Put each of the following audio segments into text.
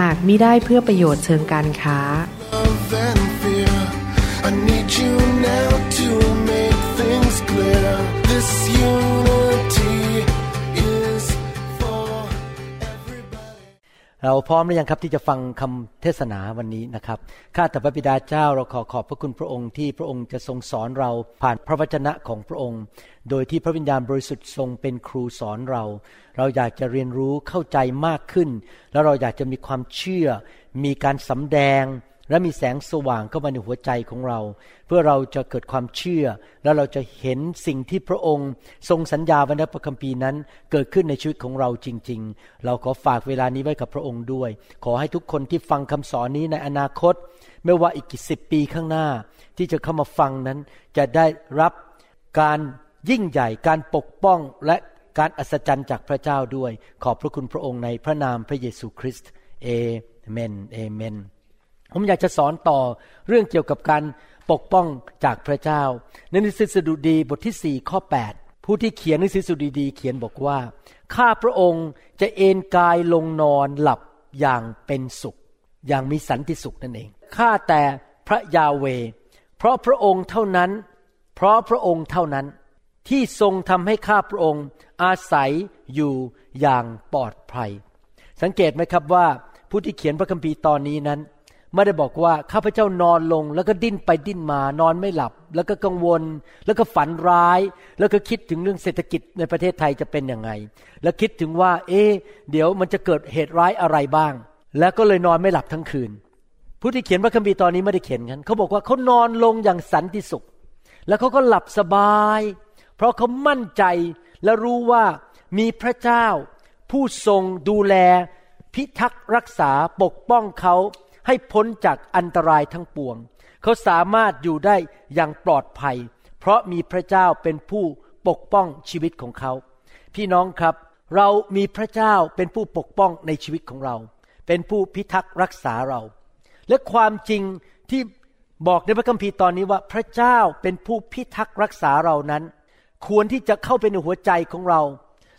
หากมิได้เพื่อประโยชน์เชิงการค้า love and fear. I need you now to make things clear. This unity is for everybody. เราพร้อมหรือยังครับที่จะฟังคำเทศนาวันนี้นะครับ ข้าแต่พระบิดาเจ้าเราขอขอบพระคุณพระองค์ที่พระองค์จะทรงสอนเราผ่านพระวจนะของพระองค์ โดยที่พระวิญญาณบริสุทธิ์ทรงเป็นครูสอนเรา เราอยากจะเรียนรู้เข้าใจมากขึ้น แล้วเราอยากจะมีความเชื่อ มีการสำแดง และมีแสงสว่างเข้ามาในหัวใจของเรา เพื่อเราจะเกิดความเชื่อ แล้วเราจะเห็นสิ่งที่พระองค์ ทรงสัญญาไว้ในพระคัมภีร์นั้น เกิดขึ้นในชีวิตของเราจริง ๆ เราขอฝากเวลานี้ไว้กับพระองค์ด้วย ขอให้ทุกคนที่ฟังคำสอนนี้ในอนาคต ไม่ว่าอีกกี่สิบปีข้างหน้า ที่จะเข้ามาฟังนั้นจะได้รับการ ยิ่งใหญ่การปกป้องและการอัศจรรย์จากพระเจ้าด้วย ขอบพระคุณพระองค์ในพระนามพระเยซูคริสต์เอเมนเอเมนผมอยากจะสอนต่อเรื่องเกี่ยวกับการปกป้องจากพระเจ้า ในหนังสือสดุดีบทที่ 4 ข้อ 8 ผู้ที่เขียนหนังสือสดุดีเขียนบอกว่า ข้าพระองค์จะเอนกายลงนอนหลับอย่างเป็นสุข อย่างมีสันติสุขนั่นเอง ข้าแต่พระยาเว เพราะพระองค์เท่านั้น เพราะพระองค์เท่านั้น ที่ทรงทำให้ข้าพระองค์อาศัยอยู่อย่างปลอดภัย สังเกตไหมครับว่าผู้ที่เขียนพระคัมภีร์ตอนนี้นั้น ไม่ได้บอกว่าข้าพเจ้านอนลง แล้วก็ดิ้นไปดิ้นมานอนไม่หลับ แล้วก็กังวล แล้วก็ฝันร้าย แล้วก็คิดถึงเรื่องเศรษฐกิจในประเทศไทยจะเป็นยังไง แล้วคิดถึงว่า เอ๊เดี๋ยวมันจะเกิดเหตุร้ายอะไรบ้าง แล้วก็เลยนอนไม่หลับทั้งคืน ผู้ที่เขียนพระคัมภีร์ตอนนี้ไม่ได้เขียนกันเขาบอกว่าเขานอนลงอย่างสันติสุข แล้วเขาก็หลับสบาย เพราะเขามั่นใจและรู้ว่ามีพระเจ้า ผู้ทรงดูแล พิทักษ์รักษาปกป้องเขาให้พ้นจากอันตรายทั้งปวง เขาสามารถอยู่ได้อย่างปลอดภัย เพราะมีพระเจ้าเป็นผู้ปกป้องชีวิตของเขา พี่น้องครับ เรามีพระเจ้าเป็นผู้ปกป้องในชีวิตของเรา เป็นผู้พิทักษ์รักษาเรา และความจริงที่บอกในพระคัมภีร์ตอนนี้ว่าพระเจ้าเป็นผู้พิทักษ์รักษาเรานั้น ควรที่จะเข้าไปในหัวใจของเรา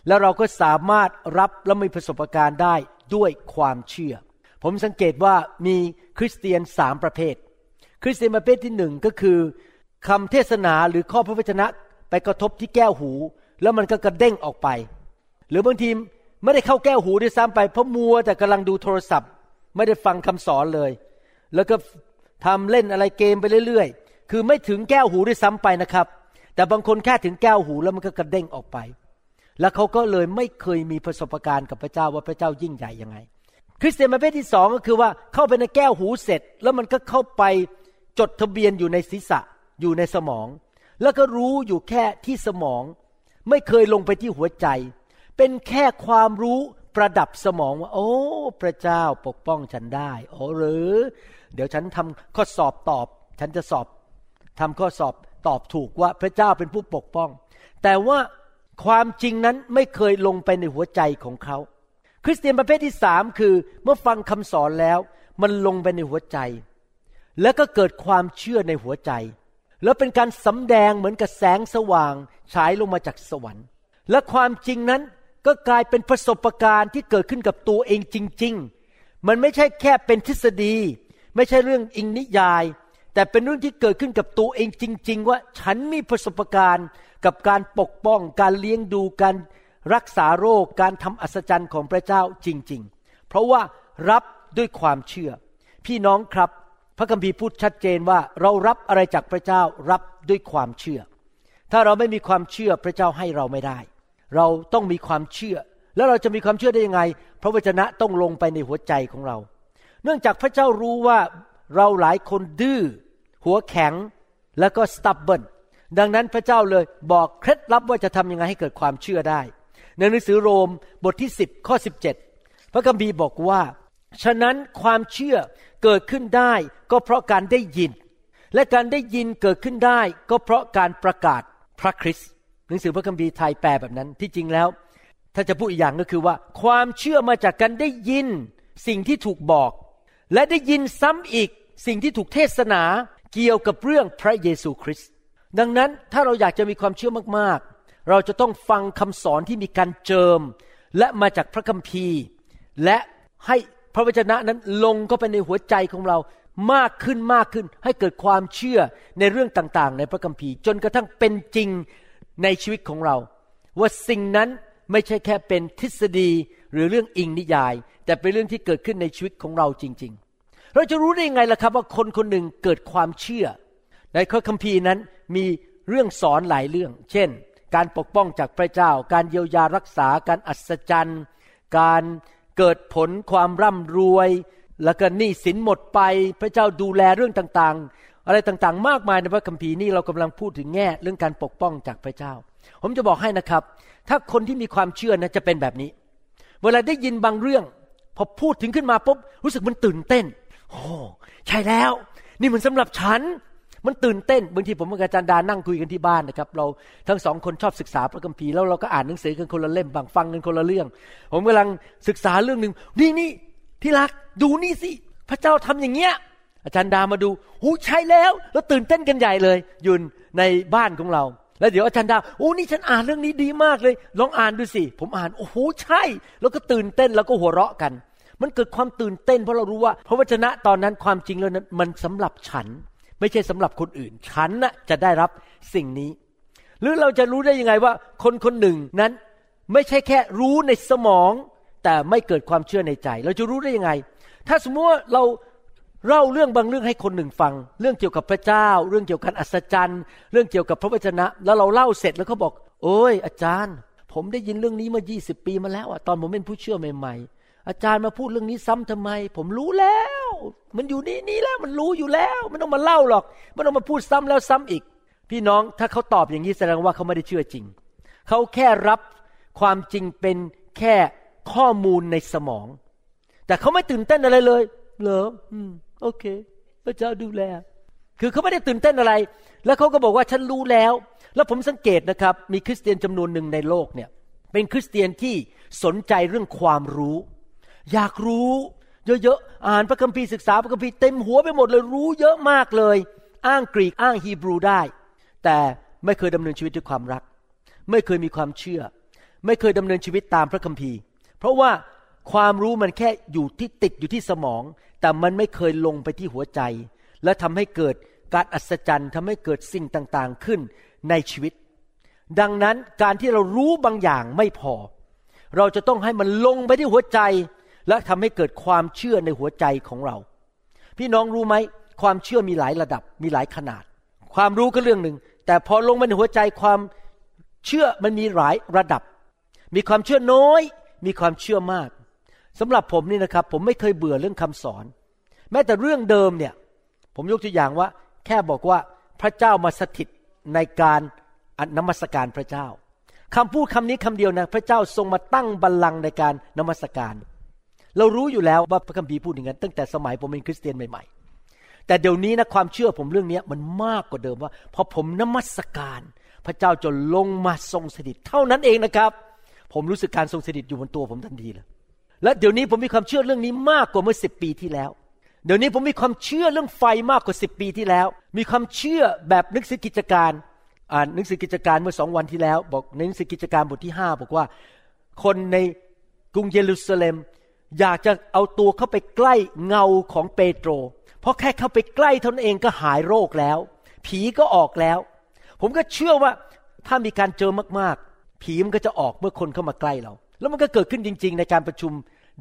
แล้วเราก็สามารถรับและมีประสบการณ์ได้ด้วยความเชื่อ ผมสังเกตว่ามีคริสเตียนสามประเภท คริสเตียนประเภทที่หนึ่งก็คือคำเทศนาหรือข้อพระวจนะไปกระทบที่แก้วหู แล้วมันก็กระเด้งออกไป หรือบางทีไม่ได้เข้าแก้วหูด้วยซ้ำไปเพราะมัวแต่กำลังดูโทรศัพท์ ไม่ได้ฟังคำสอนเลย แล้วก็ทำเล่นอะไรเกมไปเรื่อย ๆ คือไม่ถึงแก้วหูด้วยซ้ำไปนะครับ แต่บางคนแค่ถึงแก้วหูแล้วมันก็กระเด้งออกไป แล้วเขาก็เลยไม่เคยมีประสบการณ์กับพระเจ้าว่าพระเจ้ายิ่งใหญ่ยังไง คริสเตียนประเภทที่สองก็คือว่าเข้าไปในแก้วหูเสร็จ แล้วมันก็เข้าไปจดทะเบียนอยู่ในศีรษะอยู่ในสมอง แล้วก็รู้อยู่แค่ที่สมอง ไม่เคยลงไปที่หัวใจ เป็นแค่ความรู้ประดับสมองว่า โอ้ พระเจ้าปกป้องฉันได้โอ้หรือ เดี๋ยวฉันทำข้อสอบตอบ ฉันจะสอบทำข้อสอบ ตอบถูกว่าพระเจ้าเป็นผู้ปกป้อง แต่ว่าความจริงนั้นไม่เคยลงไปในหัวใจของเขา คริสเตียนประเภทที่สามคือ เมื่อฟังคำสอนแล้ว มันลงไปในหัวใจ แล้วก็เกิดความเชื่อในหัวใจ แล้วเป็นการสำแดงเหมือนกับแสงสว่างฉายลงมาจากสวรรค์ และความจริงนั้นก็กลายเป็นประสบการณ์ที่เกิดขึ้นกับตัวเองจริง ๆ มันไม่ใช่แค่เป็นทฤษฎี ไม่ใช่เรื่องอิงนิยาย แต่เป็นเรื่องที่เกิดขึ้นกับตัวเองจริง ๆ ว่าฉันมีประสบการณ์กับการปกป้อง การเลี้ยงดูการรักษาโรคการทำอัศจรรย์ของพระเจ้าจริง ๆ เพราะว่ารับด้วยความเชื่อ พี่น้องครับพระคัมภีร์พูดชัดเจนว่าเรารับอะไรจากพระเจ้ารับด้วยความเชื่อ ถ้าเราไม่มีความเชื่อพระเจ้าให้เราไม่ได้ เราต้องมีความเชื่อ แล้วเราจะมีความเชื่อได้ยังไง พระวจนะต้องลงไปในหัวใจของเรา เนื่องจากพระเจ้ารู้ว่าเราหลายคนดื้อ หัวแข็งแล้วก็สตับเบิลดังนั้นพระเจ้าเลยบอกเคล็ดลับว่าจะทำยังไงให้เกิดความเชื่อได้ ในหนังสือโรมบทที่ 10 ข้อ 17 พระคัมภีร์บอกว่า ฉะนั้นความเชื่อเกิดขึ้นได้ก็เพราะการได้ยิน และการได้ยินเกิดขึ้นได้ ก็เพราะการประกาศพระคริสต์หนังสือพระคัมภีร์ไทยแปลแบบนั้นที่จริงแล้ว ถ้าจะพูดอีกอย่างก็คือว่า ความเชื่อมาจากการได้ยินสิ่งที่ถูกบอก และได้ยินซ้ำอีกสิ่งที่ถูกเทศนา เกี่ยวกับเรื่องพระเยซูคริสต์ดังนั้นถ้าเราอยากจะมีความเชื่อมากๆ เราจะต้องฟังคำสอนที่มีการเจิม และมาจากพระคัมภีร์ และให้พระวจนะนั้นลงเข้าไปในหัวใจของเรามากขึ้นมากขึ้น ให้เกิดความเชื่อในเรื่องต่างๆ ในพระคัมภีร์ จนกระทั่งเป็นจริงในชีวิตของเรา ว่าสิ่งนั้นไม่ใช่แค่เป็นทฤษฎีหรือเรื่องอิงนิยาย แต่เป็นเรื่องที่เกิดขึ้นในชีวิตของเราจริง ๆ เราจะรู้ได้ยังไงล่ะครับว่าคนคนหนึ่งเกิดความเชื่อ ในข้อคัมภีร์นั้นมีเรื่องสอนหลายเรื่อง เช่น การปกป้องจากพระเจ้า การเยียวยารักษา การอัศจรรย์ การเกิดผลความร่ำรวย แล้วก็หนี้สินหมดไป พระเจ้าดูแลเรื่องต่างๆ อะไรต่างๆ มากมายในพระคัมภีร์นี่เรากำลังพูดถึงแง่เรื่องการปกป้องจากพระเจ้า ผมจะบอกให้นะครับ ถ้าคนที่มีความเชื่อนะจะเป็นแบบนี้ เวลาได้ยินบางเรื่อง พอพูดถึงขึ้นมาปุ๊บรู้สึกมันตื่นเต้น โอ้ใช่แล้ว นี่มันสำหรับฉัน มันตื่นเต้นบางทีผมกับอาจารย์ดานั่งคุยกันที่บ้านนะครับ เราทั้งสองคนชอบศึกษาพระคัมภีร์แล้วเราก็อ่านหนังสือกันคนละเล่มบางฟังกันคนละเรื่อง ผมกำลังศึกษาเรื่องหนึ่งนี่นี่ที่รักดูนี่สิ พระเจ้าทำอย่างเงี้ยอาจารย์ดามาดูหูใช่แล้ว แล้วตื่นเต้นกันใหญ่เลยยืนในบ้านของเรา แล้วเดี๋ยวอาจารย์ดาโอ้นี่ฉันอ่านเรื่องนี้ดีมากเลย ลองอ่านดูสิ ผมอ่านโอ้โหใช่ แล้วก็ตื่นเต้นแล้วก็หัวเราะกัน มันเกิดความตื่นเต้นเพราะเรารู้ว่า พระวจนะตอนนั้นความจริงแล้วนั้นมันสำหรับฉัน ไม่ใช่สำหรับคนอื่น ฉันน่ะจะได้รับสิ่งนี้ หรือเราจะรู้ได้ยังไงว่า คนคนหนึ่งนั้นไม่ใช่แค่รู้ในสมอง แต่ไม่เกิดความเชื่อในใจ เราจะรู้ได้ยังไง ถ้าสมมติว่าเราเล่าเรื่องบางเรื่องให้คนหนึ่งฟัง เรื่องเกี่ยวกับพระเจ้า เรื่องเกี่ยวกับอัศจรรย์ เรื่องเกี่ยวกับพระวจนะ แล้วเราเล่าเสร็จแล้วเขาบอก โอ้ยอาจารย์ ผมได้ยินเรื่องนี้มา 20 ปีมาแล้วอะตอนผมเป็นผู้เชื่อใหม่ๆ อาจารย์มาพูดเรื่องนี้ซ้ำทำไม ผมรู้แล้ว มันอยู่นี่นี่แล้วมันรู้อยู่แล้วไม่ต้องมาเล่าหรอกไม่ต้องมาพูดซ้ำแล้วซ้ำอีก พี่น้องถ้าเขาตอบอย่างนี้แสดงว่าเขาไม่ได้เชื่อจริง เขาแค่รับความจริงเป็นแค่ข้อมูลในสมอง แต่เขาไม่ตื่นเต้นอะไรเลย เหรออืม โอเค พระเจ้าดูแล คือเขาไม่ได้ตื่นเต้นอะไร แล้วเขาก็บอกว่าฉันรู้แล้ว แล้วผมสังเกตนะครับ มีคริสเตียนจำนวนหนึ่งในโลกเนี่ย เป็นคริสเตียนที่สนใจเรื่องความรู้ อยากรู้เยอะๆ อ่านพระคัมภีร์ศึกษาพระคัมภีร์เต็มหัวไปหมดเลยรู้เยอะมากเลย อ้างกรีกอ้างฮีบรูได้ แต่ไม่เคยดำเนินชีวิตด้วยความรัก ไม่เคยมีความเชื่อ ไม่เคยดำเนินชีวิตตามพระคัมภีร์ เพราะว่าความรู้มันแค่อยู่ที่ติดอยู่ที่สมอง แต่มันไม่เคยลงไปที่หัวใจ และทำให้เกิดการอัศจรรย์ทำให้เกิดสิ่งต่างๆขึ้นในชีวิต ดังนั้นการที่เรารู้บางอย่างไม่พอ เราจะต้องให้มันลงไปที่หัวใจ และทำให้เกิดความเชื่อในหัวใจของเรา พี่น้องรู้ไหมความเชื่อมีหลายระดับมีหลายขนาด ความรู้ก็เรื่องหนึ่ง แต่พอลงมาในหัวใจความเชื่อมันมีหลายระดับ มีความเชื่อน้อย มีความเชื่อมากสำหรับผมนี่นะครับ ผมไม่เคยเบื่อเรื่องคำสอน แม้แต่เรื่องเดิมเนี่ย ผมยกตัวอย่างว่า แค่บอกว่าพระเจ้ามาสถิตในการนมัสการพระเจ้าคำพูดคำนี้คำเดียวนะ พระเจ้าทรงมาตั้งบัลลังก์ในการนมัสการ เรารู้อยู่แล้วว่าพระคัมภีร์พูดอย่างนั้นตั้งแต่สมัยผมเป็นคริสเตียนใหม่ๆ แต่เดี๋ยวนี้นะความเชื่อผมเรื่องนี้มันมากกว่าเดิมว่าพอผมนมัสการ พระเจ้าจะลงมาทรงสถิต เท่านั้นเองนะครับ ผมรู้สึกการทรงสถิตอยู่บนตัวผมทันทีเลยและเดี๋ยวนี้ผมมีความเชื่อเรื่องนี้มากกว่าเมื่อสิบปีที่แล้ว เดี๋ยวนี้ผมมีความเชื่อเรื่องไฟมากกว่าสิบปีที่แล้ว มีความเชื่อแบบหนังสือกิจการอ่านหนังสือกิจการเมื่อสองวันที่แล้ว บอกหนังสือกิจการบทที่ห้าบอกว่า คนในกรุงเยรูซาเล็ม อยากจะเอาตัวเข้าไปใกล้เงาของเปโตร เพราะแค่เข้าไปใกล้เท่านั้นเองก็หายโรคแล้ว ผีก็ออกแล้ว ผมก็เชื่อว่าถ้ามีการเจอมากๆ ผีมันก็จะออกเมื่อคนเข้ามาใกล้เรา แล้วมันก็เกิดขึ้นจริง ๆ ในการประชุม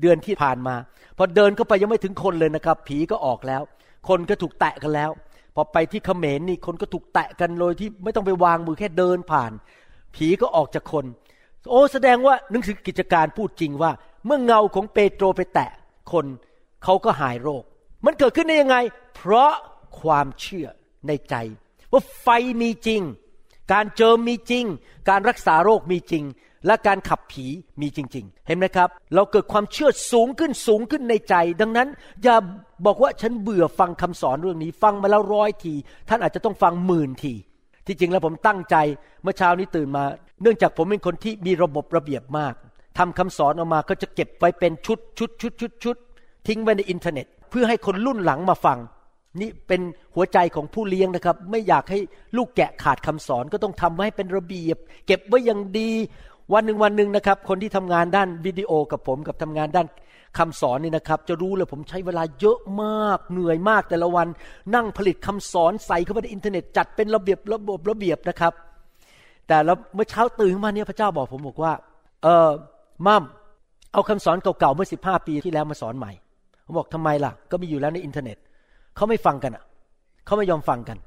เดือนที่ผ่านมา พอเดินเข้าไปยังไม่ถึงคนเลยนะครับ ผีก็ออกแล้ว คนก็ถูกแตะกันแล้ว พอไปที่เขมรนี่คนก็ถูกแตะกันโดยที่ไม่ต้องไปวางมือแค่เดินผ่าน ผีก็ออกจากคน โอ้แสดงว่าหนังสือกิจการพูดจริงว่า เมื่อเงาของเปโตรไปแตะคนเขาก็หายโรค มันเกิดขึ้นได้ยังไง เพราะความเชื่อในใจ ว่าไฟมีจริง การเจิมมีจริง การรักษาโรคมีจริง และการขับผีมีจริง ๆ เห็นไหมครับ เราเกิดความเชื่อสูงขึ้นสูงขึ้นในใจ ดังนั้น อย่าบอกว่าฉันเบื่อฟังคำสอนเรื่องนี้ ฟังมาแล้วร้อยที ท่านอาจจะต้องฟังหมื่นทีที่จริงแล้วผมตั้งใจเมื่อเช้านี้ตื่นมา เนื่องจากผมเป็นคนที่มีระบบระเบียบมาก ทำคำสอนออกมาก็จะเก็บไว้เป็นชุดชุดชุดชุดชุดทิ้งไว้ในอินเทอร์เน็ต เพื่อให้คนรุ่นหลังมาฟัง นี่เป็นหัวใจของผู้เลี้ยงนะครับ ไม่อยากให้ลูกแกะขาดคำสอนก็ต้องทำให้เป็นระเบียบ เก็บไว้อย่างดี วันหนึ่งวันหนึ่งนะครับ คนที่ทำงานด้านวิดีโอกับผมกับทำงานด้านคำสอนนี่นะครับ จะรู้เลยผมใช้เวลาเยอะมากเหนื่อยมากแต่ละวัน นั่งผลิตคำสอนใส่เข้าไปในอินเทอร์เน็ตจัดเป็นระเบียบระบบระเบียบนะครับ แต่แล้วเมื่อเช้าตื่นมาเนี่ยพระเจ้าบอกผมบอกว่า เออ มั่มเอาคำสอนเก่าๆเมื่อสิบห้าปีที่แล้วมาสอนใหม่ผมบอกทำไมล่ะ ก็มีอยู่แล้วในอินเทอร์เน็ตเขาไม่ฟังกันอะเขาไม่ยอมฟังกัน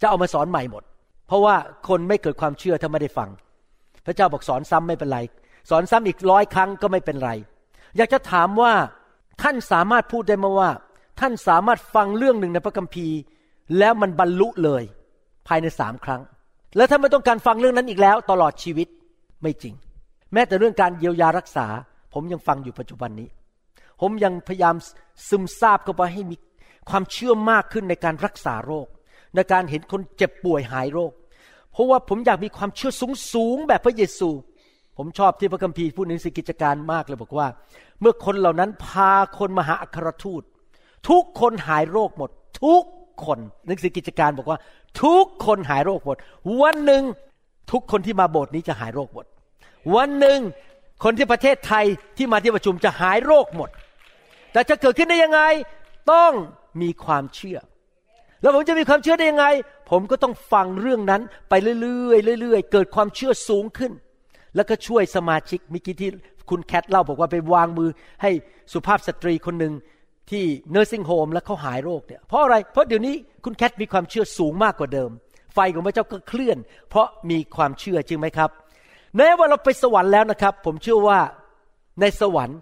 จะเอามาสอนใหม่หมด เพราะว่าคนไม่เกิดความเชื่อถ้าไม่ได้ฟัง พระเจ้าบอกสอนซ้ำไม่เป็นไรสอนซ้ำอีกร้อยครั้งก็ไม่เป็นไร อยากจะถามว่าท่านสามารถพูดได้ไหมว่า ท่านสามารถฟังเรื่องหนึ่งในพระคัมภีร์ แล้วมันบรรลุเลย ภายในสามครั้ง แล้วถ้าไม่ต้องการฟังเรื่องนั้นอีกแล้ว ตลอดชีวิตไม่จริง แม้แต่เรื่องการเยียวยารักษา ผมยังฟังอยู่ปัจจุบันนี้ ผมยังพยายามซึมซาบเข้าไปให้มีความเชื่อมากขึ้นในการรักษาโรค ในการเห็นคนเจ็บป่วยหายโรค เพราะว่าผมอยากมีความเชื่อสูงสูงแบบพระเยซู ผมชอบที่พระคัมภีร์พูดในสิกิจการมากเลยบอกว่า เมื่อคนเหล่านั้นพาคนมาหาอัครทูต ทุกคนหายโรคหมด ทุกคนหนังสือกิจการบอกว่า ทุกคนหายโรคหมด วันหนึ่งทุกคนที่มาโบสถ์นี้จะหายโรคหมด วันหนึ่งคนที่ประเทศไทยที่มาที่ประชุมจะหายโรคหมด แต่จะเกิดขึ้นได้ยังไงต้องมีความเชื่อ แล้วผมจะมีความเชื่อได้ยังไง ผมก็ต้องฟังเรื่องนั้นไปเรื่อยๆเรื่อยๆ เกิดความเชื่อสูงขึ้น แล้วก็ช่วยสมาชิกเมื่อกี้ที่คุณแคทเล่าบอกว่าไปวางมือให้สุภาพสตรีคนหนึ่งที่ nursing home แล้วเขาหายโรคเนี่ยเพราะอะไร เพราะเดี๋ยวนี้คุณแคทมีความเชื่อสูงมากกว่าเดิม ไฟของพระเจ้าก็เคลื่อน เพราะมีความเชื่อจริงไหมครับ แม้ว่าเราไปสวรรค์แล้วนะครับ ผมเชื่อว่าในสวรรค์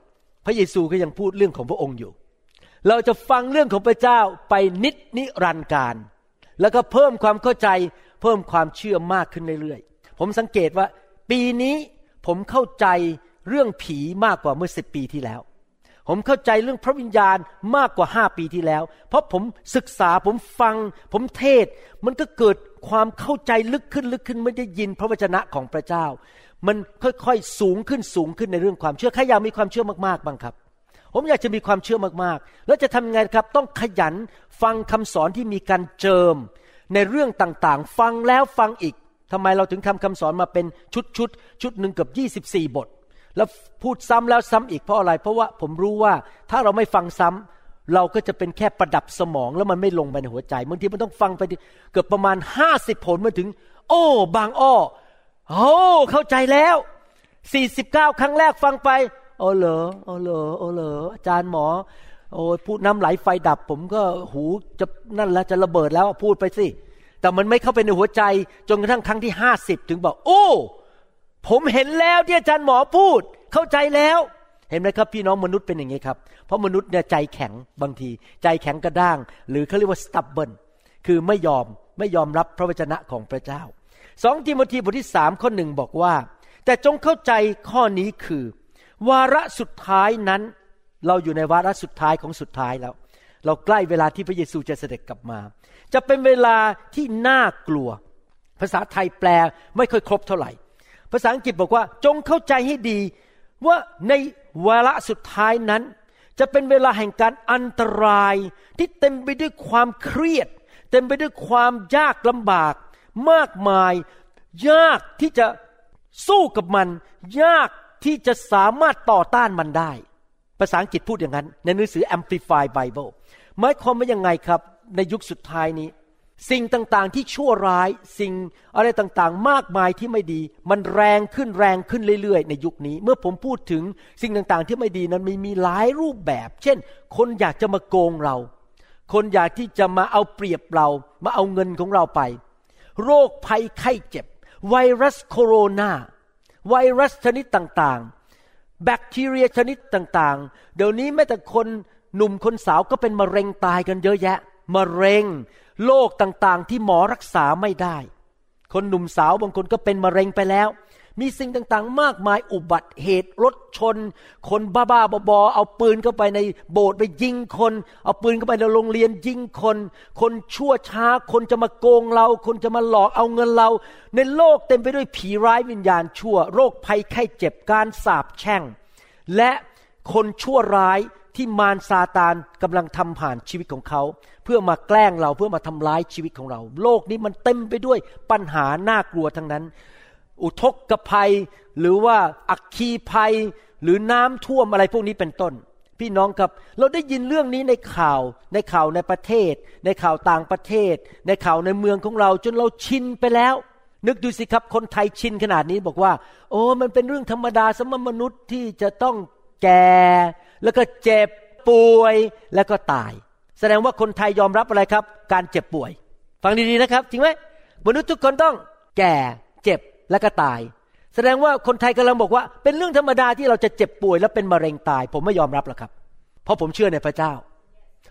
พระเยซูก็ยังพูดเรื่องของพระองค์อยู่ เราจะฟังเรื่องของพระเจ้าไปนิดนิรันดร์การ แล้วก็เพิ่มความเข้าใจเพิ่มความเชื่อมากขึ้นเรื่อยๆ ผมสังเกตว่าปีนี้ผมเข้าใจเรื่องผีมากกว่าเมื่อสิบปีที่แล้ว ผมเข้าใจเรื่องพระวิญญาณมากกว่าห้าปีที่แล้ว เพราะผมศึกษาผมฟัง ผมเทศ มันก็เกิดความเข้าใจลึกขึ้นลึกขึ้นไม่ได้ยินพระวจนะของพระเจ้า มันค่อยๆสูงขึ้นสูงขึ้นในเรื่องความเชื่อใครอยากมีความเชื่อมากๆบ้างครับ ผมอยากจะมีความเชื่อมากๆ แล้วจะทำไงครับ ต้องขยันฟังคำสอนที่มีการเจิมในเรื่องต่างๆ ฟังแล้วฟังอีกทำไมเราถึงทำคำสอนมาเป็นชุดชุดชุดหนึ่งเกือบ24 บท แล้วพูดซ้ำแล้วซ้ำอีกเพราะอะไร เพราะว่าผมรู้ว่าถ้าเราไม่ฟังซ้ำ เราก็จะเป็นแค่ประดับสมองแล้วมันไม่ลงไปในหัวใจบางทีมันต้องฟังไปเกือบประมาณ50ผลมาถึง โอ้ บางอ้อโอ้เข้าใจแล้ว49ครั้งแรกฟังไปโอ้เหรอโอ้เหรอโอ้เหรออาจารย์หมอ โอ้พูดน้ำไหลไฟดับ ผมก็หูจะนั่นแล้วจะระเบิดแล้วพูดไปสิ แต่มันไม่เข้าไปในหัวใจจนกระทั่งครั้งที่ห้าสิบถึงบอก โอ้ ผมเห็นแล้วที่อาจารย์หมอพูด เข้าใจแล้ว เห็นไหมครับพี่น้องมนุษย์เป็นอย่างนี้ครับเพราะมนุษย์เนี่ยใจแข็งบางที ใจแข็งกระด้าง หรือเขาเรียกว่า stubborn คือไม่ยอมไม่ยอมรับพระวจนะของพระเจ้าสองทิโมธีบทที่สามข้อหนึ่งบอกว่า แต่จงเข้าใจข้อนี้คือ วาระสุดท้ายนั้น เราอยู่ในวาระสุดท้ายของสุดท้ายแล้ว เราใกล้เวลาที่พระเยซูจะเสด็จกลับมา จะเป็นเวลาที่น่ากลัว ภาษาไทยแปลไม่ค่อยครบเท่าไหร่ ภาษาอังกฤษบอกว่าจงเข้าใจให้ดีว่าใน วาระสุดท้ายนั้น จะเป็นเวลาแห่งการอันตรายที่เต็มไปด้วยความเครียด เต็มไปด้วยความยากลำบาก มากมาย ยากที่จะสู้กับมัน ยากที่จะสามารถต่อต้านมันได้ ภาษาอังกฤษพูดอย่างนั้น ในหนังสือ Amplified Bible หมายความว่ายังไงครับ ในยุคสุดท้ายนี้ สิ่งต่างๆที่ชั่วร้ายสิ่งอะไรต่างๆ มากมายที่ไม่ดี มันแรงขึ้นแรงขึ้นเรื่อยๆ ในยุคนี้ เมื่อผมพูดถึงสิ่งต่างๆ ที่ไม่ดีนั้นมีมีหลายรูปแบบ เช่น คนอยากจะมาโกงเรา คนอยากที่จะมาเอาเปรียบเรา มาเอาเงินของเราไป โรคภัยไข้เจ็บ ไวรัสโคโรนาไวรัสชนิดต่างๆ แบคทีเรียชนิดต่างๆ เดี๋ยวนี้แม้แต่คนหนุ่มคนสาวก็เป็นมะเร็งตายกันเยอะแยะมะเร็ง โรคต่างๆ ที่หมอรักษาไม่ได้ คนหนุ่มสาวบางคนก็เป็นมะเร็งไปแล้ว มีสิ่งต่างๆ มากมายอุบัติเหตุรถชน คนบ้าๆบอๆเอาปืนเข้าไปในโบสถ์ไปยิงคน เอาปืนเข้าไปในโรงเรียนยิงคน คนชั่วช้า คนจะมาโกงเรา คนจะมาหลอกเอาเงินเรา ในโลกเต็มไปด้วยผีร้ายวิญญาณชั่ว โรคภัยไข้เจ็บการสาปแช่ง และคนชั่วร้าย ที่มารซาตานกำลังทำผ่านชีวิตของเขา เพื่อมาแกล้งเราเพื่อมาทำร้ายชีวิตของเรา โลกนี้มันเต็มไปด้วยปัญหาน่ากลัวทั้งนั้น อุทกภัยหรือว่าอัคคีภัยหรือน้ำท่วมอะไรพวกนี้เป็นต้น พี่น้องครับ เราได้ยินเรื่องนี้ในข่าวในข่าวในประเทศ ในข่าวต่างประเทศ ในข่าวในเมืองของเราจนเราชินไปแล้วนึกดูสิครับคนไทยชินขนาดนี้บอกว่า โอ้มันเป็นเรื่องธรรมดาสมมนุษย์ที่จะต้องแก่ แล้วก็เจ็บป่วยแล้วก็ตาย แสดงว่าคนไทยยอมรับอะไรครับ การเจ็บป่วย ฟังดีๆนะครับจริงไหมมนุษย์ทุกคนต้องแก่เจ็บแล้วก็ตาย แสดงว่าคนไทยกำลังบอกว่า เป็นเรื่องธรรมดาที่เราจะเจ็บป่วยแล้วเป็นมะเร็งตาย ผมไม่ยอมรับหรอกครับ เพราะผมเชื่อในพระเจ้า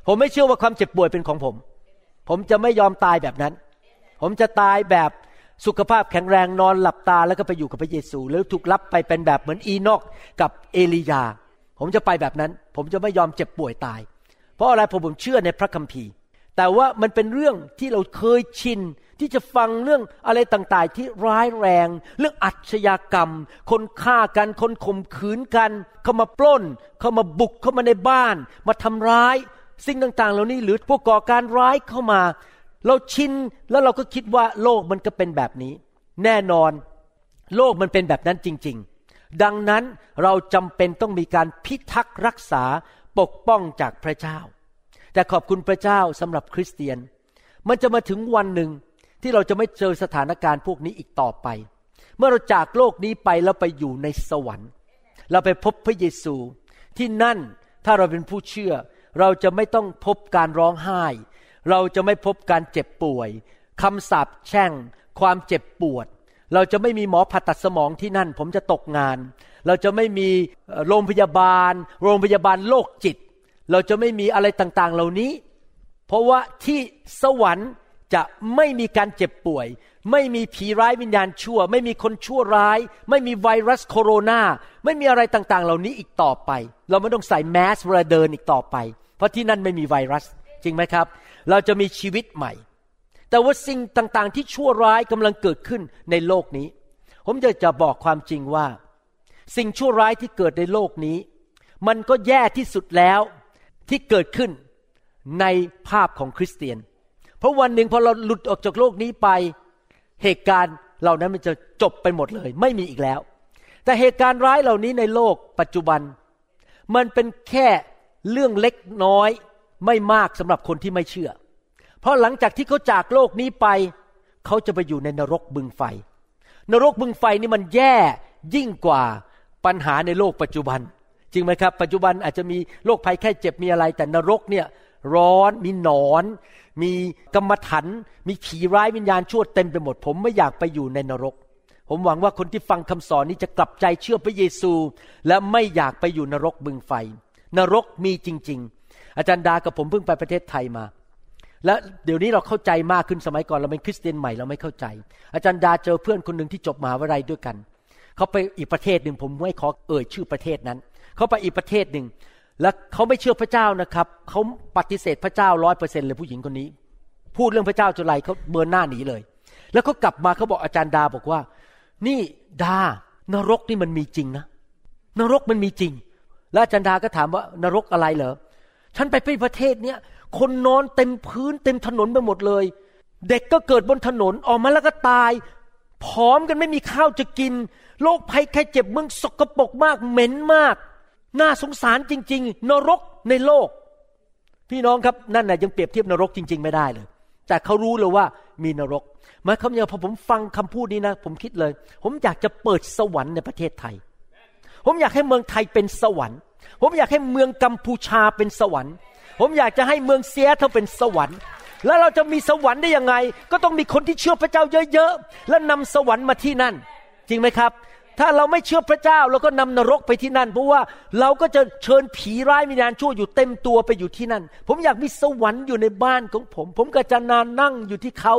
ผมไม่เชื่อว่าความเจ็บป่วยเป็นของผม ผมจะไม่ยอมตายแบบนั้น ผมจะตายแบบสุขภาพแข็งแรงนอนหลับตาแล้วก็ไปอยู่กับพระเยซู แล้วถูกรับไปเป็นแบบเหมือนอีนอกกับเอลียา ผมจะไปแบบนั้น ผมจะไม่ยอมเจ็บป่วยตาย เพราะอะไรผมผมเชื่อในพระคัมภีร์ แต่ว่ามันเป็นเรื่องที่เราเคยชินที่จะฟังเรื่องอะไรต่างๆ ที่ร้ายแรง เรื่องอัชญากรรม คนฆ่ากันคนข่มขืนกัน เขามาปล้น เขามาบุกเข้ามาในบ้าน มาทำร้าย สิ่งต่างๆ เหล่านี้หรือพวกก่อการร้ายเข้ามา เราชินแล้วเราก็คิดว่าโลกมันก็เป็นแบบนี้ แน่นอน โลกมันเป็นแบบนั้นจริง ๆ ดังนั้นเราจำเป็นต้องมีการพิทักษ์รักษาปกป้องจากพระเจ้า แต่ขอบคุณพระเจ้าสำหรับคริสเตียน มันจะมาถึงวันหนึ่งที่เราจะไม่เจอสถานการณ์พวกนี้อีกต่อไป เมื่อเราจากโลกนี้ไปแล้วไปอยู่ในสวรรค์ เราไปพบพระเยซู ที่นั่นถ้าเราเป็นผู้เชื่อ เราจะไม่ต้องพบการร้องไห้ เราจะไม่พบการเจ็บป่วยคำสาปแช่ง ความเจ็บปวด เราจะไม่มีหมอผ่าตัดสมองที่นั่น ผมจะตกงาน เราจะไม่มีโรงพยาบาล โรงพยาบาลโรคจิต เราจะไม่มีอะไรต่างๆ เหล่านี้ เพราะว่าที่สวรรค์จะไม่มีการเจ็บป่วย ไม่มีผีร้ายวิญญาณชั่ว ไม่มีคนชั่วร้าย ไม่มีไวรัสโคโรนา ไม่มีอะไรต่างๆ เหล่านี้อีกต่อไป เราไม่ต้องใส่แมสเวลาเดินอีกต่อไป เพราะที่นั่นไม่มีไวรัสจริงไหมครับ เราจะมีชีวิตใหม่ แต่ว่าสิ่งต่างๆ ที่ชั่วร้ายกำลังเกิดขึ้นในโลกนี้ ผมจะจะบอกความจริงว่า สิ่งชั่วร้ายที่เกิดในโลกนี้ มันก็แย่ที่สุดแล้วที่เกิดขึ้นในภาพของคริสเตียน เพราะวันหนึ่งพอเราหลุดออกจากโลกนี้ไป เหตุการณ์เหล่านั้นมันจะจบไปหมดเลย ไม่มีอีกแล้ว แต่เหตุการณ์ร้ายเหล่านี้ในโลกปัจจุบัน มันเป็นแค่เรื่องเล็กน้อยไม่มากสำหรับคนที่ไม่เชื่อ เพราะหลังจากที่เขาจากโลกนี้ไป เขาจะไปอยู่ในนรกบึงไฟ นรกบึงไฟนี่มันแย่ยิ่งกว่าปัญหาในโลกปัจจุบัน จริงไหมครับ ปัจจุบันอาจจะมีโรคภัยแค่เจ็บมีอะไร แต่นรกเนี่ยร้อนมีหนอน มีกรรมฐานมีผีร้ายวิญญาณชั่วเต็มไปหมด ผมไม่อยากไปอยู่ในนรก ผมหวังว่าคนที่ฟังคำสอนนี้จะกลับใจเชื่อพระเยซู และไม่อยากไปอยู่นรกบึงไฟ นรกมีจริง ๆ อาจารย์ดากับผมเพิ่งไปประเทศไทยมา และเดี๋ยวนี้เราเข้าใจมากขึ้นสมัยก่อนเราเป็นคริสเตียนใหม่เราไม่เข้าใจ อาจารย์ดาเจอเพื่อนคนหนึ่งที่จบมหาวิทยาลัยด้วยกัน เขาไปอีกประเทศหนึ่งผมไม่ขอเอ่ยชื่อประเทศนั้น เขาไปอีกประเทศหนึ่งแล้วเขาไม่เชื่อพระเจ้านะครับเขาปฏิเสธพระเจ้าร้อยเปอร์เซ็นเลยผู้หญิงคนนี้ พูดเรื่องพระเจ้าจนไรเขาเบิร์นหน้าหนีเลย แล้วเขากลับมาเขาบอกอาจารย์ดาบอกว่า นี่ดานรกนี่มันมีจริงนะ นรกมันมีจริง แล้วอาจารย์ดาก็ถามว่านรกอะไรเหรอฉันไปไปประเทศเนี้ย คนนอนเต็มพื้นเต็มถนนไปหมดเลย เด็กก็เกิดบนถนนออกมาแล้วก็ตาย ผอมกันไม่มีข้าวจะกิน โรคภัยไข้เจ็บเมืองสกปรกมากเหม็นมาก น่าสงสารจริง ๆ นรกในโลก พี่น้องครับนั่นน่ะยังเปรียบเทียบนรกจริง ๆ ไม่ได้เลย แต่เขารู้เลยว่ามีนรกหมายความว่าพอผมฟังคำพูดนี้นะ ผมคิดเลย ผมอยากจะเปิดสวรรค์ในประเทศไทย ผมอยากให้เมืองไทยเป็นสวรรค์ ผมอยากให้เมืองกัมพูชาเป็นสวรรค์ ผมอยากจะให้เมืองเซียเท่าเป็นสวรรค์ แล้วเราจะมีสวรรค์ได้ยังไง ก็ต้องมีคนที่เชื่อพระเจ้าเยอะๆ แล้วนำสวรรค์มาที่นั่น จริงไหมครับ ถ้าเราไม่เชื่อพระเจ้าเราก็นำนรกไปที่นั่น เพราะว่าเราก็จะเชิญผีร้ายวิญญาณชั่วอยู่เต็มตัวไปอยู่ที่นั่น ผมอยากมีสวรรค์อยู่ในบ้านของผม ผมก็จะนานนั่งอยู่ที่เขา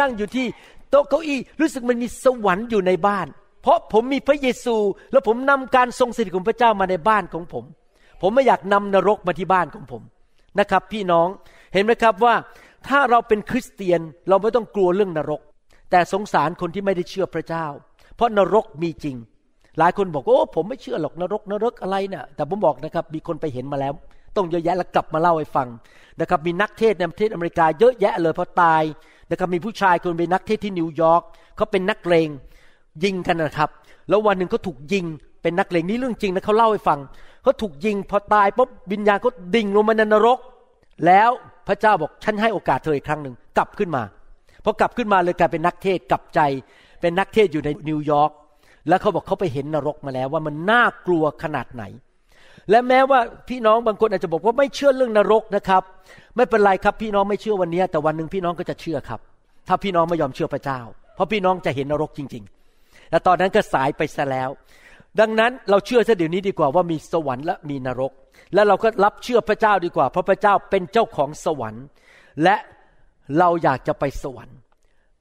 นั่งอยู่ที่โต๊ะเก้าอี้รู้สึกมันมีสวรรค์อยู่ในบ้าน เพราะผมมีพระเยซู และผมนำการทรงสถิตของพระเจ้ามาในบ้านของผม ผมไม่อยากนำนรกมาที่บ้านของผม นะครับ พี่น้องเห็นไหมครับว่าถ้าเราเป็นคริสเตียนเราไม่ต้องกลัวเรื่องนรก แต่สงสารคนที่ไม่ได้เชื่อพระเจ้า เพราะนรกมีจริง หลายคนบอกโอ้ผมไม่เชื่อหรอกนรกนรกอะไรเนี่ยแต่ผมบอกนะครับมีคนไปเห็นมาแล้ว ต้องเยอะแยะแล้วกลับมาเล่าให้ฟังนะครับมีนักเทศน์ในประเทศอเมริกาเยอะแยะเลยพอตายนะครับมีผู้ชายคนเป็นนักเทศน์ที่นิวยอร์กเขาเป็นนักเลงยิงกันนะครับ แล้ววันหนึ่งเขาถูกยิงเป็นนักเลงนี่เรื่องจริงนะเขาเล่าให้ฟัง เขาถูกยิงพอตายปุ๊บวิญญาณเขาดิ่งลงมาในนรก แล้วพระเจ้าบอกฉันให้โอกาสเธออีกครั้งหนึ่งกลับขึ้นมาพอกลับขึ้นมาเลยกลายเป็นนักเทศน์กลับใจ เป็นนักเทศน์อยู่ในนิวยอร์กแล้วเขาบอกเขาไปเห็นนรกมาแล้วว่ามันน่ากลัวขนาดไหน และแม้ว่าพี่น้องบางคนอาจจะบอกว่าไม่เชื่อเรื่องนรกนะครับ ไม่เป็นไรครับพี่น้องไม่เชื่อวันนี้ แต่วันหนึ่งพี่น้องก็จะเชื่อครับ ถ้าพี่น้องไม่ยอมเชื่อพระเจ้า เพราะพี่น้องจะเห็นนรกจริง ๆ และตอนนั้นก็สายไปซะแล้ว ดังนั้นเราเชื่อซะเดี๋ยวนี้ดีกว่าว่ามีสวรรค์และมีนรก และเราก็รับเชื่อพระเจ้าดีกว่า เพราะพระเจ้าเป็นเจ้าของสวรรค์ และเราอยากจะไปสวรรค์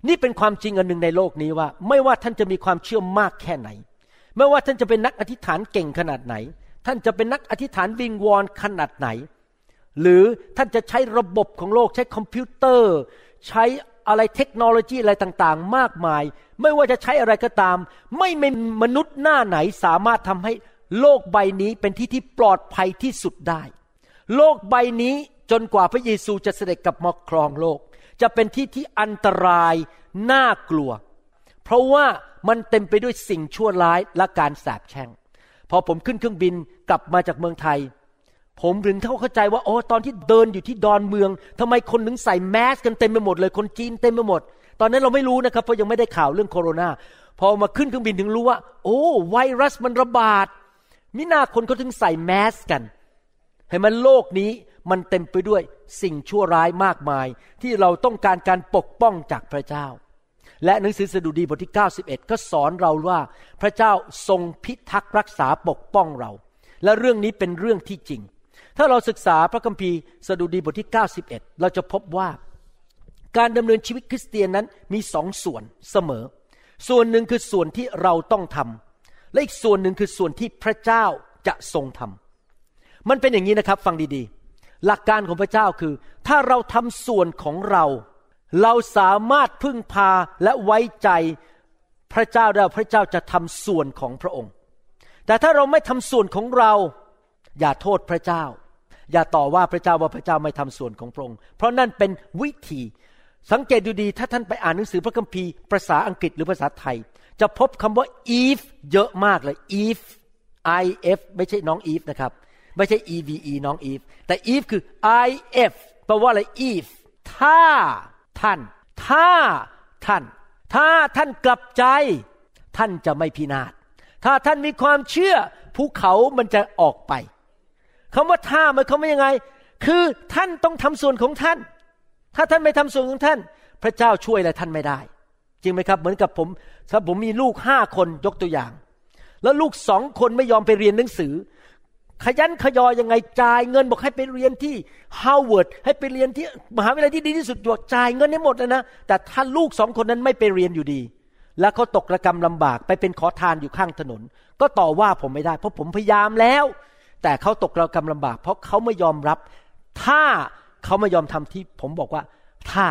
นี่เป็นความจริงอันหนึ่งในโลกนี้ว่า ไม่ว่าท่านจะมีความเชื่อมากแค่ไหน ไม่ว่าท่านจะเป็นนักอธิษฐานเก่งขนาดไหน ท่านจะเป็นนักอธิษฐานวิงวอนขนาดไหน หรือท่านจะใช้ระบบของโลกใช้คอมพิวเตอร์ ใช้ อะไรเทคโนโลยีอะไรต่างๆ มากมาย ไม่ว่าจะใช้อะไรก็ตาม ไม่มีมนุษย์หน้าไหนสามารถทำให้โลกใบนี้เป็นที่ที่ปลอดภัยที่สุดได้ โลกใบนี้จนกว่าพระเยซูจะเสด็จกลับมาครองโลก จะเป็นที่ที่อันตรายน่ากลัว เพราะว่ามันเต็มไปด้วยสิ่งชั่วร้ายและการสาปแช่ง พอผมขึ้นเครื่องบินกลับมาจากเมืองไทย ผมถึงเข้าใจว่าโอ้ตอนที่เดินอยู่ที่ดอนเมืองทำไมคนถึงใส่แมสกันเต็มไปหมดเลย คนจีนเต็มไปหมด ตอนนั้นเราไม่รู้นะครับเพราะยังไม่ได้ข่าวเรื่องโคโรนาพอมาขึ้นเครื่องบินถึงรู้ว่า โอ้ไวรัสมันระบาดมิน่าคนเขาถึงใส่แมสกันเห็นมันโลกนี้มันเต็มไปด้วยสิ่งชั่วร้ายมากมาย ที่เราต้องการการปกป้องจากพระเจ้า และหนังสือสดุดีบทที่ 91 ก็สอนเราว่าพระเจ้าทรงพิทักษ์รักษาปกป้องเรา และเรื่องนี้เป็นเรื่องที่จริง ถ้าเราศึกษาพระคัมภีร์สดุดีบทที่ 91 เราจะพบว่าการดำเนินชีวิตคริสเตียนนั้นมีสองส่วนเสมอ ส่วนหนึ่งคือส่วนที่เราต้องทำและอีกส่วนหนึ่งคือส่วนที่พระเจ้าจะทรงทำมันเป็นอย่างนี้นะครับฟังดีๆ หลักการของพระเจ้าคือ ถ้าเราทำส่วนของเรา เราสามารถพึ่งพาและไว้ใจพระเจ้าได้พระเจ้าจะทำส่วนของพระองค์ แต่ถ้าเราไม่ทำส่วนของเรา อย่าโทษพระเจ้า อย่าต่อว่าพระเจ้าว่าพระเจ้าไม่ทำส่วนของพระองค์ เพราะนั่นเป็นวิธีสังเกตดูดีถ้าท่านไปอ่านหนังสือพระคัมภีร์ภาษาอังกฤษหรือภาษาไทย จะพบคำว่า if เยอะมากเลย if i f ไม่ใช่น้อง if นะครับ ไม่ใช่ e v e น้อง if แต่ if คือ i f แปลว่าอะไร if ถ้าท่าน ถ้าท่าน ถ้าท่านกลับใจ ท่านจะไม่พินาศถ้าท่านมีความเชื่อภูเขามันจะออกไป คำว่าถ้ามันเขาไม่ยังไง คือท่านต้องทำส่วนของท่าน ถ้าท่านไม่ทำส่วนของท่าน พระเจ้าช่วยอะไรท่านไม่ได้ จริงไหมครับ เหมือนกับผมถ้าผมมีลูกห้าคนยกตัวอย่าง แล้วลูกสองคนไม่ยอมไปเรียนหนังสือ คะยั้นคะยอยังไงจ่ายเงินบอกให้ไปเรียนที่ฮาร์วาร์ดให้ไปเรียนที่มหาวิทยาลัยที่ดีที่สุดบอกจ่ายเงินให้หมดเลยนะแต่ถ้าลูกสองคนนั้นไม่ไปเรียนอยู่ดีแล้วเขาตกระกรรมลำบากไปเป็นขอทานอยู่ข้างถนน ก็ต่อว่าผมไม่ได้ เพราะผมพยายามแล้ว แต่เขาตกเระกรรมลำบาก เพราะเขาไม่ยอมรับ ถ้าเขาไม่ยอมทำที่ผมบอกว่า ถ้า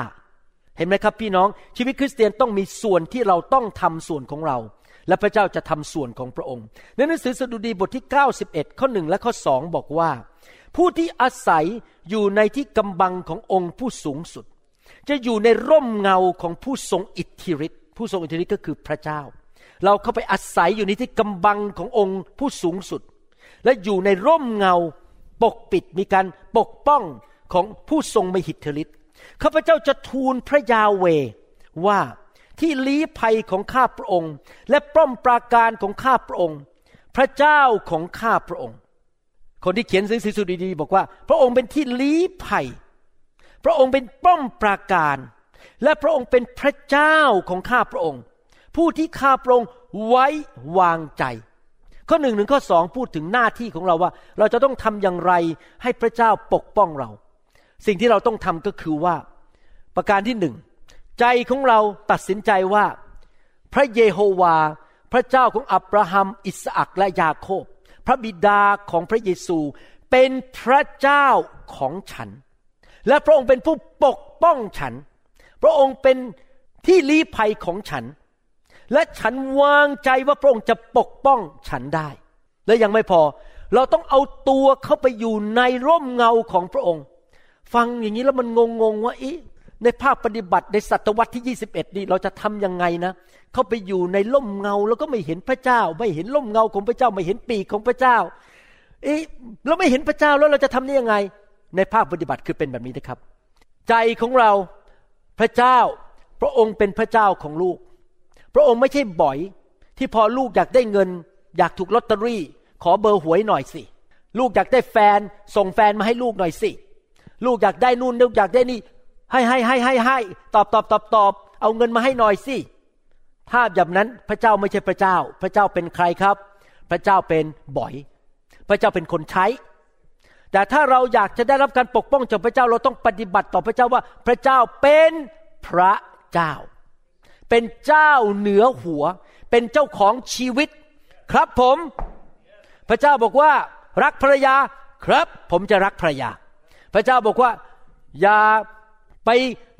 เห็นไหมครับพี่น้องชีวิตคริสเตียนต้องมีส่วนที่เราต้องทำส่วนของเรา และพระเจ้าจะทำส่วนของพระองค์ ในหนังสือสดุดีบทที่ 91 ข้อหนึ่งและข้อสองบอกว่า ผู้ที่อาศัยอยู่ในที่กำบังขององค์ผู้สูงสุด จะอยู่ในร่มเงาของผู้ทรงอิทธิฤทธิ์ผู้ทรงอิทธิฤทธิ์ก็คือพระเจ้า เราเข้าไปอาศัยอยู่ในที่กำบังขององค์ผู้สูงสุด และอยู่ในร่มเงาปกปิดมีการปกป้องของผู้ทรงมหิทธิฤทธิ์ข้าพเจ้าจะทูลพระยาเวว่าที่ลี้ภัยของข้าพระองค์ และป้อมปราการของข้าพระองค์ พระเจ้าของข้าพระองค์ คนที่เขียนหนังสือสุดีๆบอกว่า พระองค์เป็นที่ลี้ภัย พระองค์เป็นป้อมปราการ และพระองค์เป็นพระเจ้าของข้าพระองค์ ผู้ที่ข้าพระองค์ไว้วางใจ ข้อหนึ่งถึงข้อสองพูดถึงหน้าที่ของเราว่า เราจะต้องทำอย่างไรให้พระเจ้าปกป้องเรา สิ่งที่เราต้องทำก็คือว่า ประการที่หนึ่งใจของเราตัดสินใจว่า พระเยโฮวา พระเจ้าของอับราฮัม อิสอักและยาโคบ พระบิดาของพระเยซูเป็นพระเจ้าของฉัน และพระองค์เป็นผู้ปกป้องฉัน พระองค์เป็นที่ลี้ภัยของฉัน และฉันวางใจว่าพระองค์จะปกป้องฉันได้ และยังไม่พอ เราต้องเอาตัวเข้าไปอยู่ในร่มเงาของพระองค์ ฟังอย่างนี้แล้วมันงงงว่าอีในภาคปฏิบัติในศตวรรษที่ 21 นี่เราจะทำยังไงนะ เข้าไปอยู่ในร่มเงาแล้วก็ไม่เห็นพระเจ้า ไม่เห็นร่มเงาของพระเจ้า ไม่เห็นปีกของพระเจ้า เอ๊ะเราไม่เห็นพระเจ้าแล้วเราจะทำได้ยังไง ในภาคปฏิบัติคือเป็นแบบนี้นะครับ ใจของเราพระเจ้าพระองค์เป็นพระเจ้าของลูก พระองค์ไม่ใช่บ่อย ที่พอลูกอยากได้เงิน อยากถูกลอตเตอรี่ ขอเบอร์หวยหน่อยสิ ลูกอยากได้แฟน ส่งแฟนมาให้ลูกหน่อยสิ ลูกอยากได้นู่นลูกอยากได้นี่ ให้ให้ให้ให้ให้ตอบตอบตอบตอบเอาเงินมาให้หน่อยสิถ้าแบบนั้นพระเจ้าไม่ใช่พระเจ้า พระเจ้าเป็นใครครับ พระเจ้าเป็นบ่อย พระเจ้าเป็นคนใช้ แต่ถ้าเราอยากจะได้รับการปกป้องจากพระเจ้าเราต้องปฏิบัติต่อพระเจ้าว่าพระเจ้าเป็นพระเจ้า เป็นเจ้าเหนือหัว เป็นเจ้าของชีวิต ครับผม พระเจ้าบอกว่ารักภรรยาครับ ผมจะรักภรรยา พระเจ้าบอกว่าอย่าไป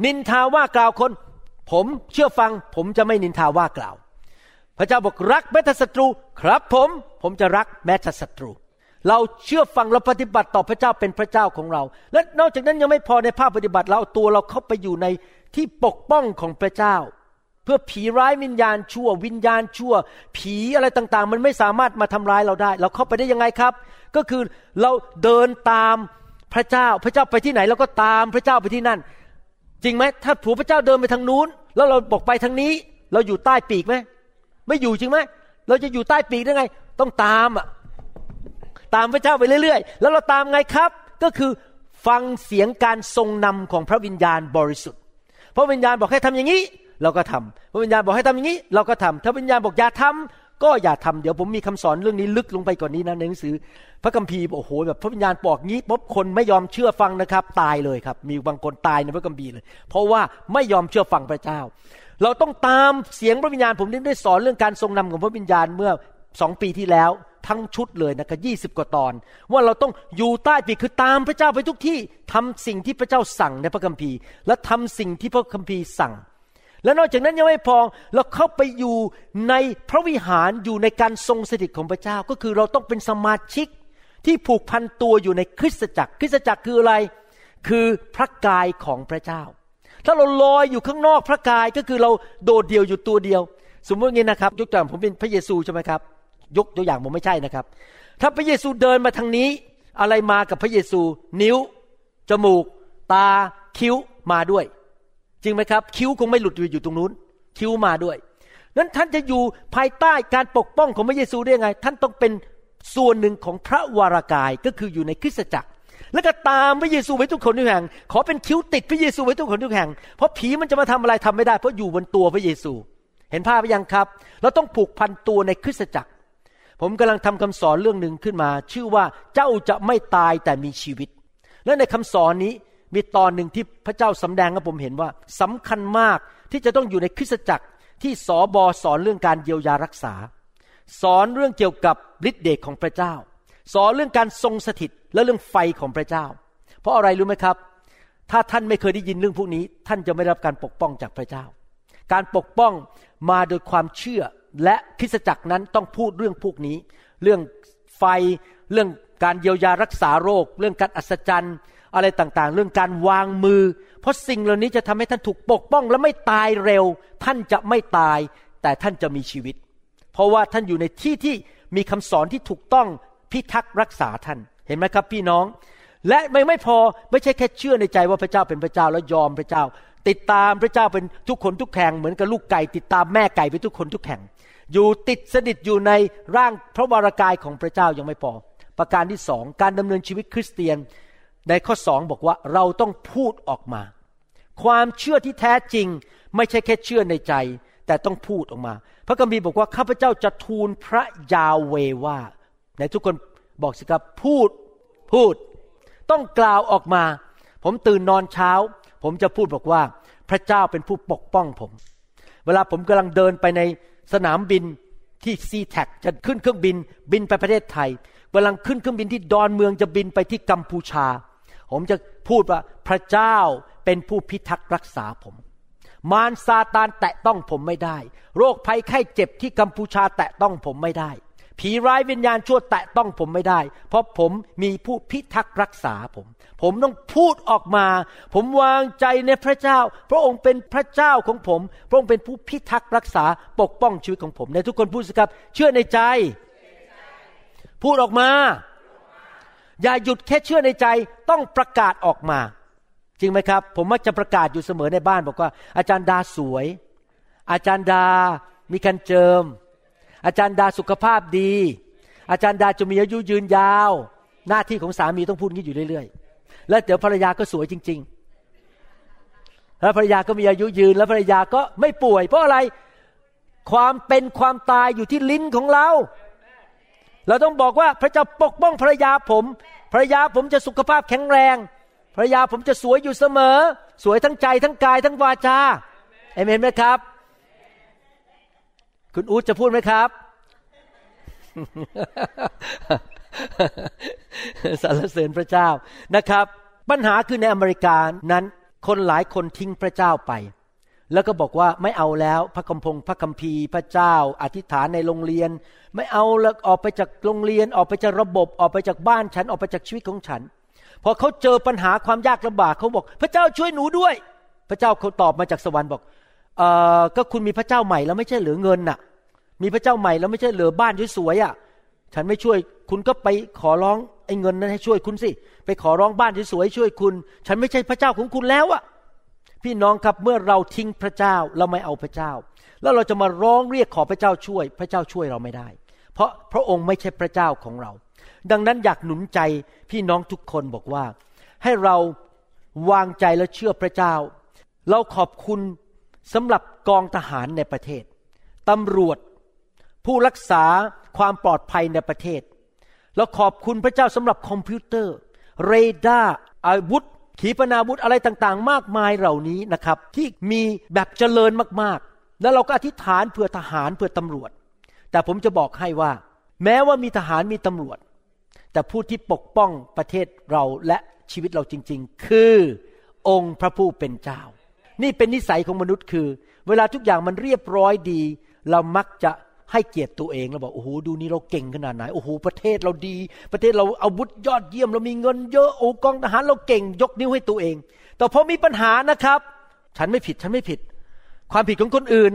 นินทาว่ากล่าวคน ผมเชื่อฟัง ผมจะไม่นินทาว่ากล่าว พระเจ้าบอกรักแม้แต่ศัตรู ครับผม ผมจะรักแม้แต่ศัตรู เราเชื่อฟังเราปฏิบัติต่อพระเจ้าเป็นพระเจ้าของเรา และนอกจากนั้นยังไม่พอในภาคปฏิบัติเราเอาตัวเราเข้าไปอยู่ในที่ปกป้องของพระเจ้า เพื่อผีร้ายวิญญาณชั่ว วิญญาณชั่ว ผีอะไรต่างๆ มันไม่สามารถมาทำร้ายเราได้ เราเข้าไปได้ยังไงครับ ก็คือเราเดินตามพระเจ้าพระเจ้าไปที่ไหนเราก็ตามพระเจ้าไปที่นั่น จริงไหมถ้าผัวพระเจ้าเดินไปทางนู้น แล้วเราบอกไปทางนี้ เราอยู่ใต้ปีกไหมไม่อยู่จริงไหมเราจะอยู่ใต้ปีกได้ไง ต้องตามอะตามพระเจ้าไปเรื่อยๆ แล้วเราตามไงครับ ก็คือฟังเสียงการทรงนำของพระวิญญาณบริสุทธิ์ พระวิญญาณบอกให้ทำอย่างนี้ เราก็ทำพระวิญญาณบอกให้ทำอย่างนี้ เราก็ทำถ้าวิญญาณบอกอย่าทำก็อย่าทำเดี๋ยวผมมีคำสอนเรื่องนี้ลึกลงไปกว่านนี้นะในหนังสือ พระคัมภีร์โอ้โหแบบพระวิญญาณบอกงี้ปุ๊บคนไม่ยอมเชื่อฟังนะครับ ตายเลยครับ มีบางคนตายในพระคัมภีร์เลย เพราะว่าไม่ยอมเชื่อฟังพระเจ้า เราต้องตามเสียงพระวิญญาณผมได้สอนเรื่องการทรงนำของพระวิญญาณเมื่อสองปีที่แล้วทั้งชุดเลยนะครับยี่สิบกว่าตอน ว่าเราต้องอยู่ใต้ปีกคือตามพระเจ้าไปทุกที่ทำสิ่งที่พระเจ้าสั่งในพระคัมภีร์ และทำสิ่งที่พระคัมภีร์สั่ง และนอกจากนั้นยังไม่พอเราเข้าไปอยู่ในพระวิหารอยู่ในการทรงสถิตของพระเจ้า ก็คือเราต้องเป็นสมาชิกที่ผูกพันตัวอยู่ในคริสตจักร คริสตจักรคืออะไร คือพระกายของพระเจ้า ถ้าเราลอยอยู่ข้างนอกพระกายก็คือเราโดดเดี่ยวอยู่ตัวเดียว สมมติงี้นะครับยกตัวอย่างผมเป็นพระเยซูใช่ไหมครับ ยกตัวอย่างผมไม่ใช่นะครับ ถ้าพระเยซูเดินมาทางนี้ อะไรมากับพระเยซู นิ้ว จมูก ตา คิ้วมาด้วย จริงไหมครับ คิ้วคงไม่หลุดอยู่ตรงนู้น คิ้วมาด้วย นั้นท่านจะอยู่ภายใต้การปกป้องของพระเยซูได้ยังไง ท่านต้องเป็นส่วนหนึ่งของพระวรากายก็คืออยู่ในคริสตจักร แล้วก็ตามพระเยซูไว้ทุกคนทุกแห่ง ขอเป็นคิ้วติดพระเยซูไว้ทุกคนทุกแห่ง เพราะผีมันจะมาทำอะไรทำไม่ได้ เพราะอยู่บนตัวพระเยซู เห็นภาพไหมยังครับ เราต้องผูกพันตัวในคริสตจักร ผมกำลังทำคำสอนเรื่องหนึ่งขึ้นมา ชื่อว่าเจ้าจะไม่ตายแต่มีชีวิต และในคำสอนนี้ มีตอนหนึ่งที่พระเจ้าสำแดงให้ผมเห็นว่าสำคัญมากที่จะต้องอยู่ในคริสตจักรที่สอบอสอนเรื่องการเยียวยารักษา สอนเรื่องเกี่ยวกับฤทธิเดชของพระเจ้า สอนเรื่องการทรงสถิตและเรื่องไฟของพระเจ้า เพราะอะไรรู้ไหมครับ ถ้าท่านไม่เคยได้ยินเรื่องพวกนี้ ท่านจะไม่รับการปกป้องจากพระเจ้า การปกป้องมาโดยความเชื่อและคริสตจักรนั้นต้องพูดเรื่องพวกนี้ เรื่องไฟเรื่องการเยียวยารักษาโรค เรื่องการอัศจรรย์ อะไรต่างๆ เรื่องการวางมือ เพราะสิ่งเหล่านี้จะทำให้ท่านถูกปกป้องและไม่ตายเร็ว ท่านจะไม่ตาย แต่ท่านจะมีชีวิต เพราะว่าท่านอยู่ในที่ที่มีคำสอนที่ถูกต้องพิทักษ์รักษาท่านเห็นไหมครับพี่น้อง และไม่ไม่พอไม่ใช่แค่เชื่อในใจว่าพระเจ้าเป็นพระเจ้าแล้วยอมพระเจ้า ติดตามพระเจ้าเป็นทุกคนทุกแห่งเหมือนกับลูกไก่ ติดตามแม่ไก่ไปทุกคนทุกแห่งอยู่ติดสนิทอยู่ในร่างพระวรากายของพระเจ้ายังไม่พอประการที่สองการดำเนินชีวิตคริสเตียน ในข้อสองบอกว่าเราต้องพูดออกมา ความเชื่อที่แท้จริง ไม่ใช่แค่เชื่อในใจ แต่ต้องพูดออกมา พระคัมภีร์บอกว่าข้าพเจ้าจะทูลพระยาเวว่าในทุกคนบอกสิครับพูดพูด ต้องกล่าวออกมา ผมตื่นนอนเช้า ผมจะพูดบอกว่า พระเจ้าเป็นผู้ปกป้องผม เวลาผมกำลังเดินไปในสนามบินที่ซีแท็จะขึ้นเครื่องบินบินไปประเทศไทยกำลังขึ้นเครื่องบินที่ดอนเมืองจะบินไปที่กัมพูชา ผมจะพูดว่าพระเจ้าเป็นผู้พิทักษ์รักษาผม มารซาตานแตะต้องผมไม่ได้ โรคภัยไข้เจ็บที่กัมพูชาแตะต้องผมไม่ได้ ผีร้ายวิญญาณชั่วแตะต้องผมไม่ได้ เพราะผมมีผู้พิทักษ์รักษาผม ผมต้องพูดออกมา ผมวางใจในพระเจ้า พระองค์เป็นพระเจ้าของผม พระองค์เป็นผู้พิทักษ์รักษาปกป้องชีวิตของผมในทุกคนพูดสิครับ เชื่อในใจ พูดออกมา อย่าหยุดแค่เชื่อในใจต้องประกาศออกมา จริงไหมครับ ผมมักจะประกาศอยู่เสมอในบ้านบอกว่า อาจารย์ดาสวย อาจารย์ดามีการเจิม อาจารย์ดาสุขภาพดี อาจารย์ดาจะมีอายุยืนยาว หน้าที่ของสามีต้องพูดงี้อยู่เรื่อยๆ แล้วเดี๋ยวภรรยาก็สวยจริง ๆ แล้วภรรยาก็มีอายุยืน แล้วภรรยาก็ไม่ป่วย เพราะอะไรความเป็นความตายอยู่ที่ลิ้นของเรา เราต้องบอกว่าพระเจ้าปกป้องภรรยาผม ภรรยาผมจะสุขภาพแข็งแรง ภรรยาผมจะสวยอยู่เสมอ สวยทั้งใจทั้งกายทั้งวาจาเอเมนไหมครับ คุณอู๊ดจะพูดไหมครับสรรเสริญพระเจ้านะครับ ปัญหาคือในอเมริกานั้นคนหลายคนทิ้งพระเจ้าไป แล้วก็บอกว่าไม่เอาแล้วพระคัมภงพระคัมภีพระเจ้า อธิษฐานในโรงเรียน ไม่เอาแล้วออกไปจากโรงเรียนออกไปจากระบบออกไปจากบ้านฉันออกไปจากชีวิตของฉันพอเขาเจอปัญหาความยากลำบากเขาบอก พระเจ้าช่วยหนูด้วย พระเจ้าเขาตอบมาจากสวรรค์บอกเออก็คุณมีพระเจ้าใหม่แล้วไม่ใช่เหลือเงินน่ะ มีพระเจ้าใหม่แล้วไม่ใช่เหลือบ้านสวยๆอะฉันไม่ช่วยคุณก็ไปขอร้องไอ้เงินนั้นให้ช่วยคุณสิไปขอร้องบ้านสวยๆช่วยคุณ ฉันไม่ใช่พระเจ้าของคุณแล้วอะ พี่น้องครับเมื่อเราทิ้งพระเจ้าเราไม่เอาพระเจ้า แล้วเราจะมาร้องเรียกขอพระเจ้าช่วย พระเจ้าช่วยเราไม่ได้ เพราะพระองค์ไม่ใช่พระเจ้าของเรา ดังนั้นอยากหนุนใจพี่น้องทุกคนบอกว่า ให้เราวางใจและเชื่อพระเจ้า เราขอบคุณสำหรับกองทหารในประเทศตำรวจ ผู้รักษาความปลอดภัยในประเทศ เราขอบคุณพระเจ้าสำหรับคอมพิวเตอร์ เรดาร์อาวุธ ขีปนาวุธอะไรต่างๆ มากมายเหล่านี้นะครับ ที่มีแบบเจริญมากๆ แล้วเราก็อธิษฐานเพื่อทหารเพื่อตำรวจ แต่ผมจะบอกให้ว่า แม้ว่ามีทหารมีตำรวจ แต่ผู้ที่ปกป้องประเทศเราและชีวิตเราจริง ๆ คือองค์พระผู้เป็นเจ้า นี่เป็นนิสัยของมนุษย์คือ เวลาทุกอย่างมันเรียบร้อยดี เรามักจะ ให้เกียรติตัวเองเราบอกโอ้โหดูนี่เราเก่งขนาดไหนโอ้โหประเทศเราดี ประเทศเราอาวุธยอดเยี่ยมเรามีเงินเยอะโอ้กองทหารเราเก่งยกนิ้วให้ตัวเอง แต่พอมีปัญหานะครับ ฉันไม่ผิดฉันไม่ผิด ความผิดของคนอื่น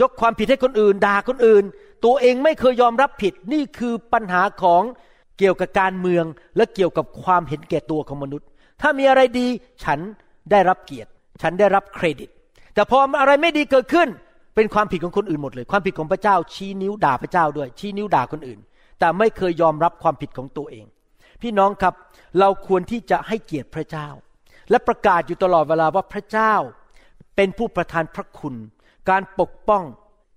ยกความผิดให้คนอื่นด่าคนอื่น ตัวเองไม่เคยยอมรับผิดนี่คือปัญหาของเกี่ยวกับการเมืองและเกี่ยวกับความเห็นแก่ตัวของมนุษย์ ถ้ามีอะไรดีฉันได้รับเกียรติ ฉันได้รับเครดิต แต่พออะไรไม่ดีเกิดขึ้น เป็นความผิดของคนอื่นหมดเลย ความผิดของพระเจ้าชี้นิ้วด่าพระเจ้าด้วย ชี้นิ้วด่าคนอื่น แต่ไม่เคยยอมรับความผิดของตัวเอง พี่น้องครับเราควรที่จะให้เกียรติพระเจ้า และประกาศอยู่ตลอดเวลาว่าพระเจ้า เป็นผู้ประทานพระคุณ การปกป้อง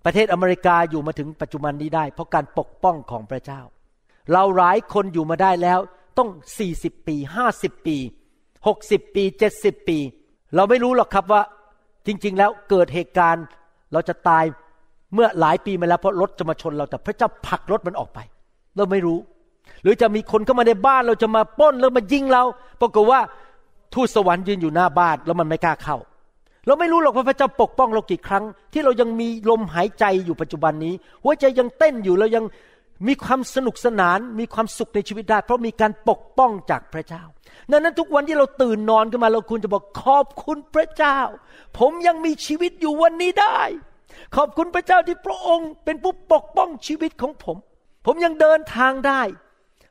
ประเทศอเมริกาอยู่มาถึงปัจจุบันนี้ได้ เพราะการปกป้องของพระเจ้า เราหลายคนอยู่มาได้แล้วต้อง40ปี50ปี60ปี70ปี เราไม่รู้หรอกครับว่าจริงๆแล้วเกิดเหตุการณ์ เราจะตายเมื่อหลายปีมาแล้วเพราะรถจะมาชนเราแต่พระเจ้าผลักรถมันออกไป เราไม่รู้ หรือจะมีคนเข้ามาในบ้านเราจะมาป้นแล้วมายิงเราปรากฏว่าทูตสวรรค์ยืนอยู่หน้าบ้านแล้วมันไม่กล้าเข้า เราไม่รู้หรอกว่าพระเจ้าปกป้องเรากี่ครั้ง ที่เรายังมีลมหายใจอยู่ปัจจุบันนี้ หัวใจยังเต้นอยู่เรายัง มีความสนุกสนานมีความสุขในชีวิตได้ เพราะมีการปกป้องจากพระเจ้า ดังนั้นทุกวันที่เราตื่นนอนขึ้นมาเราควรจะบอกขอบคุณพระเจ้า ผมยังมีชีวิตอยู่วันนี้ได้ ขอบคุณพระเจ้าที่พระองค์เป็นผู้ปกป้องชีวิตของผม ผมยังเดินทางได้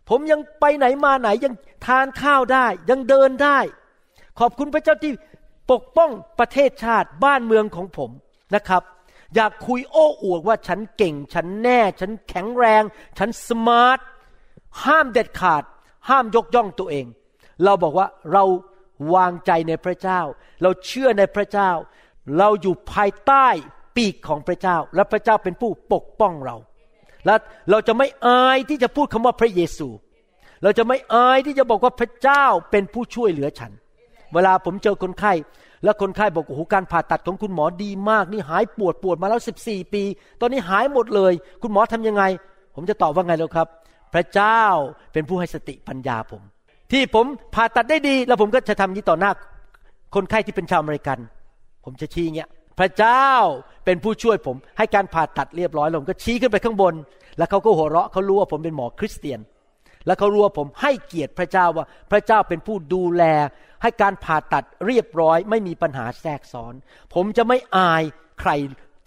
ผมยังไปไหนมาไหนยังทานข้าวได้ ยังเดินได้ ขอบคุณพระเจ้าที่ปกป้องประเทศชาติบ้านเมืองของผมนะครับ อยากคุยโอ้อวดว่าฉันเก่ง ฉันแน่ ฉันแข็งแรง ฉันสมาร์ท ห้ามเด็ดขาด ห้ามยกย่องตัวเอง เราบอกว่าเราวางใจในพระเจ้า เราเชื่อในพระเจ้า เราอยู่ภายใต้ปีกของพระเจ้า และพระเจ้าเป็นผู้ปกป้องเรา และเราจะไม่อายที่จะพูดคำว่าพระเยซู เราจะไม่อายที่จะบอกว่าพระเจ้าเป็นผู้ช่วยเหลือฉัน เวลาผมเจอคนไข้ แล้วคนไข้บอกโอ้โหการผ่าตัดของคุณหมอดีมาก นี่หายปวดปวดมาแล้ว14ปี ตอนนี้หายหมดเลย คุณหมอทำยังไง ผมจะตอบว่าไงแล้วครับ พระเจ้าเป็นผู้ให้สติปัญญาผม ที่ผมผ่าตัดได้ดี แล้วผมก็จะทำนี้ต่อหน้า คนไข้ที่เป็นชาวอเมริกัน ผมจะชี้เงี้ยพระเจ้าเป็นผู้ช่วยผม ให้การผ่าตัดเรียบร้อยล้วผมก็ชี้ขึ้นไปข้างบน แล้วเขาก็หัวเราะเขารู้ว่าผมเป็นหมอคริสเตียน แล้วเขารู้ว่าผมให้เกียรติพระเจ้าว่าพระเจ้าเป็นผู้ดูแล ให้การผ่าตัดเรียบร้อยไม่มีปัญหาแทรกซ้อน ผมจะไม่อายใคร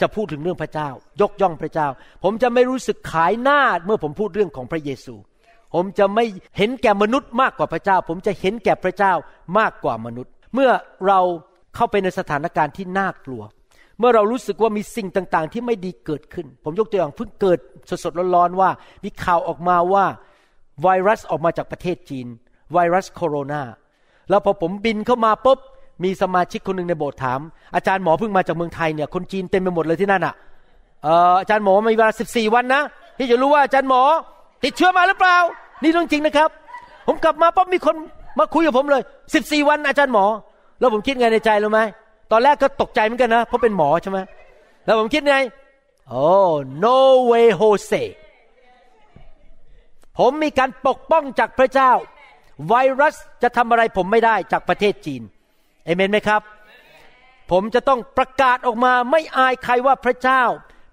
จะพูดถึงเรื่องพระเจ้า ยกย่องพระเจ้า ผมจะไม่รู้สึกขายหน้าเมื่อผมพูดเรื่องของพระเยซู ผมจะไม่เห็นแก่มนุษย์มากกว่าพระเจ้า ผมจะเห็นแก่พระเจ้ามากกว่ามนุษย์ เมื่อเราเข้าไปในสถานการณ์ที่น่ากลัว เมื่อเรารู้สึกว่ามีสิ่งต่างๆ ที่ไม่ดีเกิดขึ้น ผมยกตัวอย่างเพิ่งเกิดสดๆร้อนๆว่า มีข่าวออกมาว่าไวรัสออกมาจากประเทศจีน ไวรัสโคโรนา แล้วพอผมบินเข้ามาปุ๊บมีสมาชิกคนหนึ่งในโบสถ์ถาม อาจารย์หมอเพิ่งมาจากเมืองไทยเนี่ยคนจีนเต็มไปหมดเลยที่นั่นอะเอ่ออาจารย์หมอมีเวลาสิบสี่วันนะที่จะรู้ว่าอาจารย์หมอ ติดเชื้อมาหรือเปล่า นี่เรื่องจริงนะครับ ผมกลับมาปั๊บมีคนมาคุยกับผมเลยสิบสี่วันอาจารย์หมอ แล้วผมคิดไงในใจรู้ไหมตอนแรกก็ตกใจเหมือนกันนะเพราะเป็นหมอใช่ไหมแล้วผมคิดไงโอ้ no way Jose ผมมีการปกป้องจากพระเจ้า ไวรัสจะทำอะไรผมไม่ได้จากประเทศจีนเอเมนไหมครับ ผมจะต้องประกาศออกมาไม่อายใครว่าพระเจ้า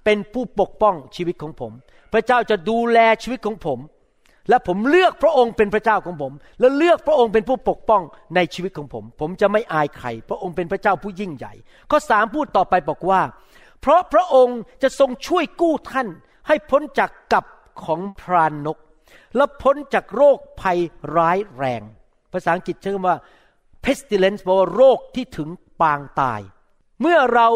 เป็นผู้ปกป้องชีวิตของผม พระเจ้าจะดูแลชีวิตของผม และผมเลือกพระองค์เป็นพระเจ้าของผม และเลือกพระองค์เป็นผู้ปกป้องในชีวิตของผม ผมจะไม่อายใคร พระองค์เป็นพระเจ้าผู้ยิ่งใหญ่ ข้อสามพูดต่อไปบอกว่า เพราะพระองค์จะทรงช่วยกู้ท่านให้พ้นจากกับของพรานนก และพ้นจากโรคภัยร้ายแรง ภาษาอังกฤษใช้คำว่า pestilence แปลว่าโรคที่ถึงปางตาย เมื่อเรา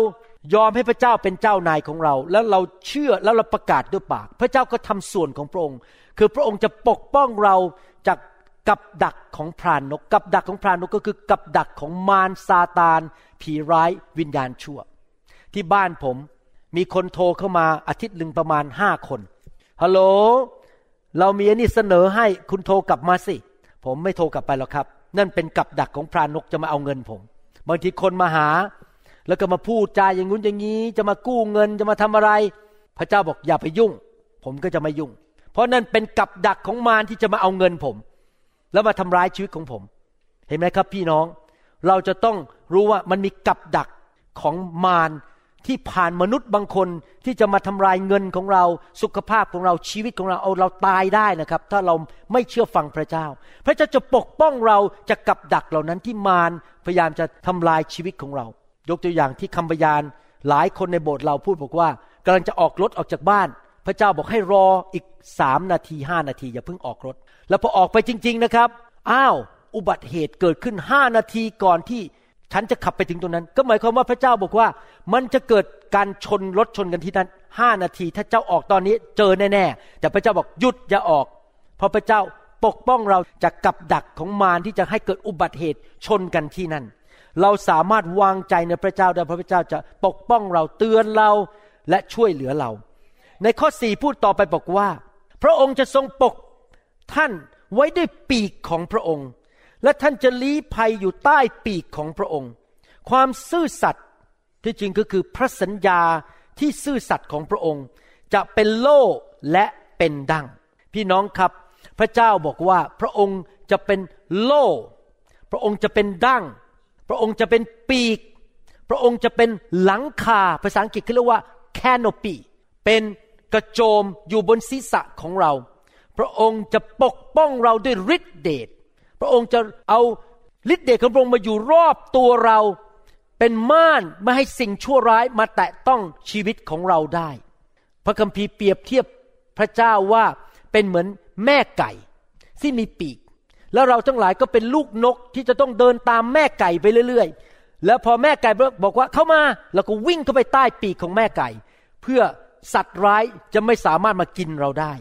ยอมให้พระเจ้าเป็นเจ้านายของเรา แล้วเราเชื่อแล้วเราประกาศด้วยปาก พระเจ้าก็ทำส่วนของพระองค์ คือพระองค์จะปกป้องเราจากกับดักของพรานนก กับดักของพรานนกก็คือกับดักของมารซาตาน ผีร้ายวิญญาณชั่ว ที่บ้านผมมีคนโทรเข้ามาอาทิตย์หนึ่งประมาณห้าคนฮัลโหล เรามีอันนี้เสนอให้คุณโทรกลับมาสิ ผมไม่โทรกลับไปหรอกครับ นั่นเป็นกับดักของพรานกจะมาเอาเงินผม บางทีคนมาหา แล้วก็มาพูดจาอย่างงู้นอย่างนี้ จะมากู้เงินจะมาทำอะไร พระเจ้าบอกอย่าไปยุ่ง ผมก็จะไม่ยุ่ง เพราะนั่นเป็นกับดักของมารที่จะมาเอาเงินผม แล้วมาทำร้ายชีวิตของผม เห็นไหมครับพี่น้อง เราจะต้องรู้ว่ามันมีกับดักของมาร ที่ผ่านมนุษย์บางคนที่จะมาทำลายเงินของเราสุขภาพของเราชีวิตของเราเอาเราตายได้นะครับ ถ้าเราไม่เชื่อฟังพระเจ้า พระเจ้าจะปกป้องเราจากกับดักเหล่านั้นที่มารพยายามจะทำลายชีวิตของเรา ยกตัวอย่างที่คำพยานหลายคนในโบสถ์เราพูดบอกว่ากำลังจะออกรถออกจากบ้าน พระเจ้าบอกให้รออีกสามนาทีห้านาทีอย่าเพิ่งออกรถ แล้วพอออกไปจริง ๆนะครับ อ้าว อุบัติเหตุเกิดขึ้นห้านาทีก่อนที่ ฉันจะขับไปถึงตรงนั้น ก็หมายความว่าพระเจ้าบอกว่า มันจะเกิดการชนรถชนกันที่นั้นห้านาที ถ้าเจ้าออกตอนนี้เจอแน่ๆแต่พระเจ้าบอกหยุดอย่าออก เพราะพระเจ้าปกป้องเราจากกับดักของมารที่จะให้เกิดอุบัติเหตุชนกันที่นั่น เราสามารถวางใจในพระเจ้าได้เพราะพระเจ้าจะปกป้องเราเตือนเราและช่วยเหลือเรา ในข้อสี่พูดต่อไปบอกว่า พระองค์จะทรงปกท่านไว้ด้วยปีกของพระองค์ และท่านจะลี้ภัยอยู่ใต้ปีกของพระองค์ ความซื่อสัตย์ที่จริงก็คือพระสัญญาที่ซื่อสัตย์ของพระองค์ จะเป็นโล่และเป็นดังพี่น้องครับ พระเจ้าบอกว่าพระองค์จะเป็นโล่ พระองค์จะเป็นดังพระองค์จะเป็นปีก พระองค์จะเป็นหลังคาภาษาอังกฤษเขาเรียกว่า canopy เป็นกระโจมอยู่บนศีรษะของเรา พระองค์จะปกป้องเราด้วยฤทธิเดช พระองค์จะเอาฤทธิเดชของพระองค์มาอยู่รอบตัวเรา เป็นม่านไม่ให้สิ่งชั่วร้ายมาแตะต้องชีวิตของเราได้ พระคัมภีร์เปรียบเทียบพระเจ้าว่าเป็นเหมือนแม่ไก่ที่มีปีก แล้วเราทั้งหลายก็เป็นลูกนกที่จะต้องเดินตามแม่ไก่ไปเรื่อยๆ แล้วพอแม่ไก่บอกว่าเข้ามาเราก็วิ่งเข้าไปใต้ปีกของแม่ไก่ เพื่อสัตว์ร้ายจะไม่สามารถมากินเราได้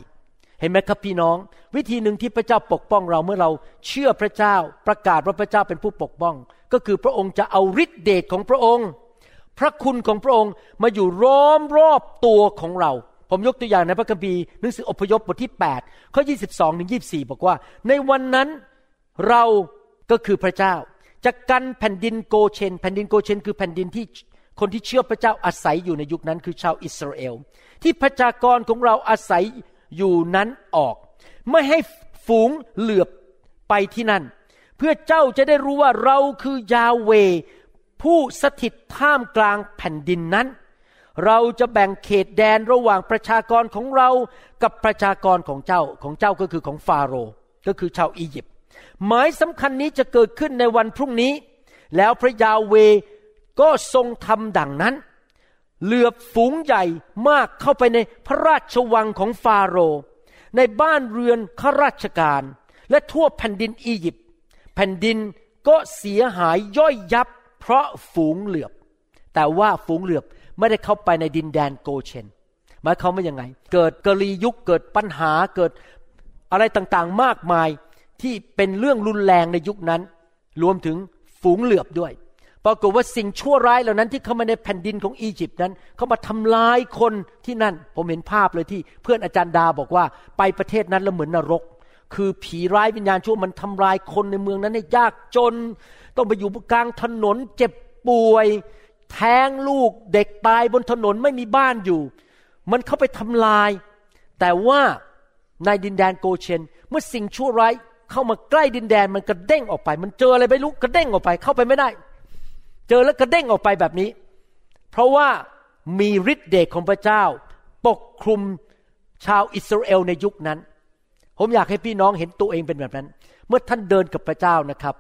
เห็นไหมครับพี่น้อง วิธีหนึ่งที่พระเจ้าปกป้องเราเมื่อเราเชื่อพระเจ้า ประกาศว่าพระเจ้าเป็นผู้ปกป้อง ก็คือพระองค์จะเอาฤทธิเดชของพระองค์ พระคุณของพระองค์มาอยู่ล้อมรอบตัวของเรา ผมยกตัวอย่างในพระคัมภีร์หนังสืออพยพบทที่ 8 ข้อ 22ถึง24 บอกว่า ในวันนั้นเราก็คือพระเจ้าจะกันแผ่นดินโกเชน แผ่นดินโกเชน คือแผ่นดินที่คนที่เชื่อพระเจ้าอาศัยอยู่ในยุคนั้นคือชาวอิสราเอล ที่ประชากรของเราอาศัย อยู่นั้นออก ไม่ให้ฝูงเหลือบไปที่นั่น เพื่อเจ้าจะได้รู้ว่าเราคือยาเว ผู้สถิตท่ามกลางแผ่นดินนั้น เราจะแบ่งเขตแดนระหว่างประชากรของเรากับประชากรของเจ้าของเจ้าก็คือของฟาโรห์ก็คือชาวอียิปต์หมายสำคัญนี้จะเกิดขึ้นในวันพรุ่งนี้ แล้วพระยาเวก็ทรงทำดังนั้น เหลือบฝูงใหญ่มากเข้าไปในพระราชวังของฟาโรห์ในบ้านเรือนข้าราชการ และทั่วแผ่นดินอียิปต์แผ่นดินก็เสียหายย่อยยับ เพราะฝูงเหลือบ แต่ว่าฝูงเหลือบไม่ได้เข้าไปในดินแดนโกเชนหมายความว่ายังไง เกิดกรียุคเกิดปัญหาเกิดอะไรต่างๆมากมายที่เป็นเรื่องรุนแรงในยุคนั้น รวมถึงฝูงเหลือบด้วย ปรากฏว่าสิ่งชั่วร้ายเหล่านั้นที่เข้ามาในแผ่นดินของอียิปต์นั้น เขามาทำลายคนที่นั่น ผมเห็นภาพเลยที่เพื่อนอาจารย์ดาบอกว่าไปประเทศนั้นแล้วเหมือนนรก คือผีร้ายวิญญาณชั่วมันทำลายคนในเมืองนั้นให้ยากจน ต้องไปอยู่กลางถนนเจ็บป่วย แท้งลูกเด็กตายบนถนนไม่มีบ้านอยู่ มันเข้าไปทำลาย แต่ว่าในดินแดนโกเชน เมื่อสิ่งชั่วร้ายเข้ามาใกล้ดินแดนมันกระเด้งออกไป มันเจออะไรไม่รู้กระเด้งออกไปเข้าไปไม่ได้ เจอแล้วกระเด้งออกไปแบบนี้ เพราะว่ามีฤทธิ์เดชของพระเจ้า ปกคลุมชาวอิสราเอลในยุคนั้น ผมอยากให้พี่น้องเห็นตัวเองเป็นแบบนั้น เมื่อท่านเดินกับพระเจ้านะครับ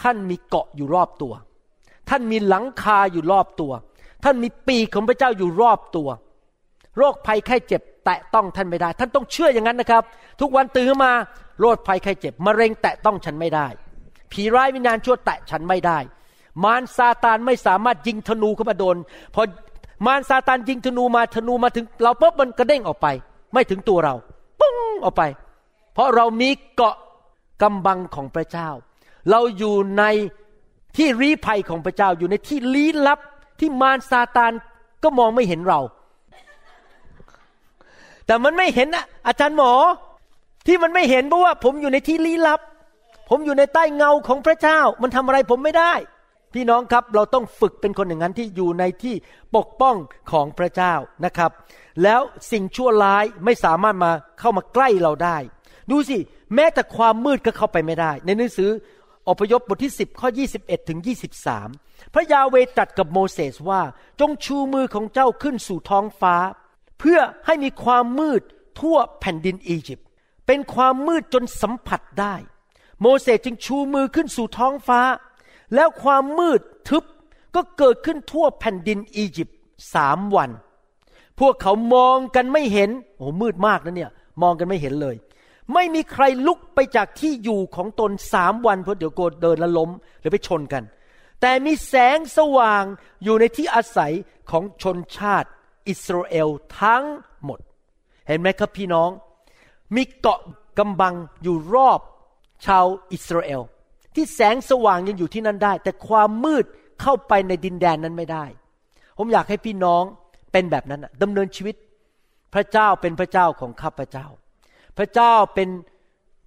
ท่านมีเกาะอยู่รอบตัว ท่านมีหลังคาอยู่รอบตัว ท่านมีปีกของพระเจ้าอยู่รอบตัว โรคภัยไข้เจ็บแตะต้องท่านไม่ได้ ท่านต้องเชื่ออย่างนั้นนะครับ ทุกวันตื่นมาโรคภัยไข้เจ็บมะเร็งแตะต้องฉันไม่ได้ ผีร้ายวิญญาณชั่วแตะฉันไม่ได้ มารซาตานไม่สามารถยิงธนูเข้ามาโดนพอมารซาตานยิงธนูมาธนูมาถึง เราปุ๊บมันกระเด้งออกไป ไม่ถึงตัวเราปุ้งออกไป เพราะเรามีเกาะกำบังของพระเจ้า เราอยู่ในที่รีภัยของพระเจ้าอยู่ในที่ลี้ลับที่มารซาตานก็มองไม่เห็นเรา แต่มันไม่เห็นอะอาจารย์หมอที่มันไม่เห็นเพราะว่า ผมอยู่ในที่ลี้ลับ ผมอยู่ในใต้เงาของพระเจ้า มันทำอะไรผมไม่ได้ พี่น้องครับเราต้องฝึกเป็นคนอย่างนั้นที่อยู่ในที่ปกป้องของพระเจ้านะครับ แล้วสิ่งชั่วร้ายไม่สามารถมาเข้ามาใกล้เราได้ ดูสิ แม้แต่ความมืดก็เข้าไปไม่ได้ ในหนังสืออพยพบทที่ 10 ข้อ 21 ถึง 23 พระยาเวตรัสกับโมเสสว่าจงชูมือของเจ้าขึ้นสู่ท้องฟ้า เพื่อให้มีความมืดทั่วแผ่นดินอียิปต์เป็นความมืดจนสัมผัสได้ โมเสสจึงชูมือขึ้นสู่ท้องฟ้า แล้วความมืดทึบก็เกิดขึ้นทั่วแผ่นดินอียิปต์สามวัน พวกเขามองกันไม่เห็นโอ้มืดมากนะเนี่ย มองกันไม่เห็นเลย ไม่มีใครลุกไปจากที่อยู่ของตนสามวันเพราะเดี๋ยวโกรธเดินแล้วล้มหรือไปชนกัน แต่มีแสงสว่างอยู่ในที่อาศัยของชนชาติอิสราเอลทั้งหมด เห็นไหมครับพี่น้อง มีเกาะกำบังอยู่รอบชาวอิสราเอล ที่แสงสว่างยังอยู่ที่นั่นได้ แต่ความมืดเข้าไปในดินแดนนั้นไม่ได้ ผมอยากให้พี่น้องเป็นแบบนั้นดำเนินชีวิต พระเจ้าเป็นพระเจ้าของข้าพเจ้า พระเจ้าเป็น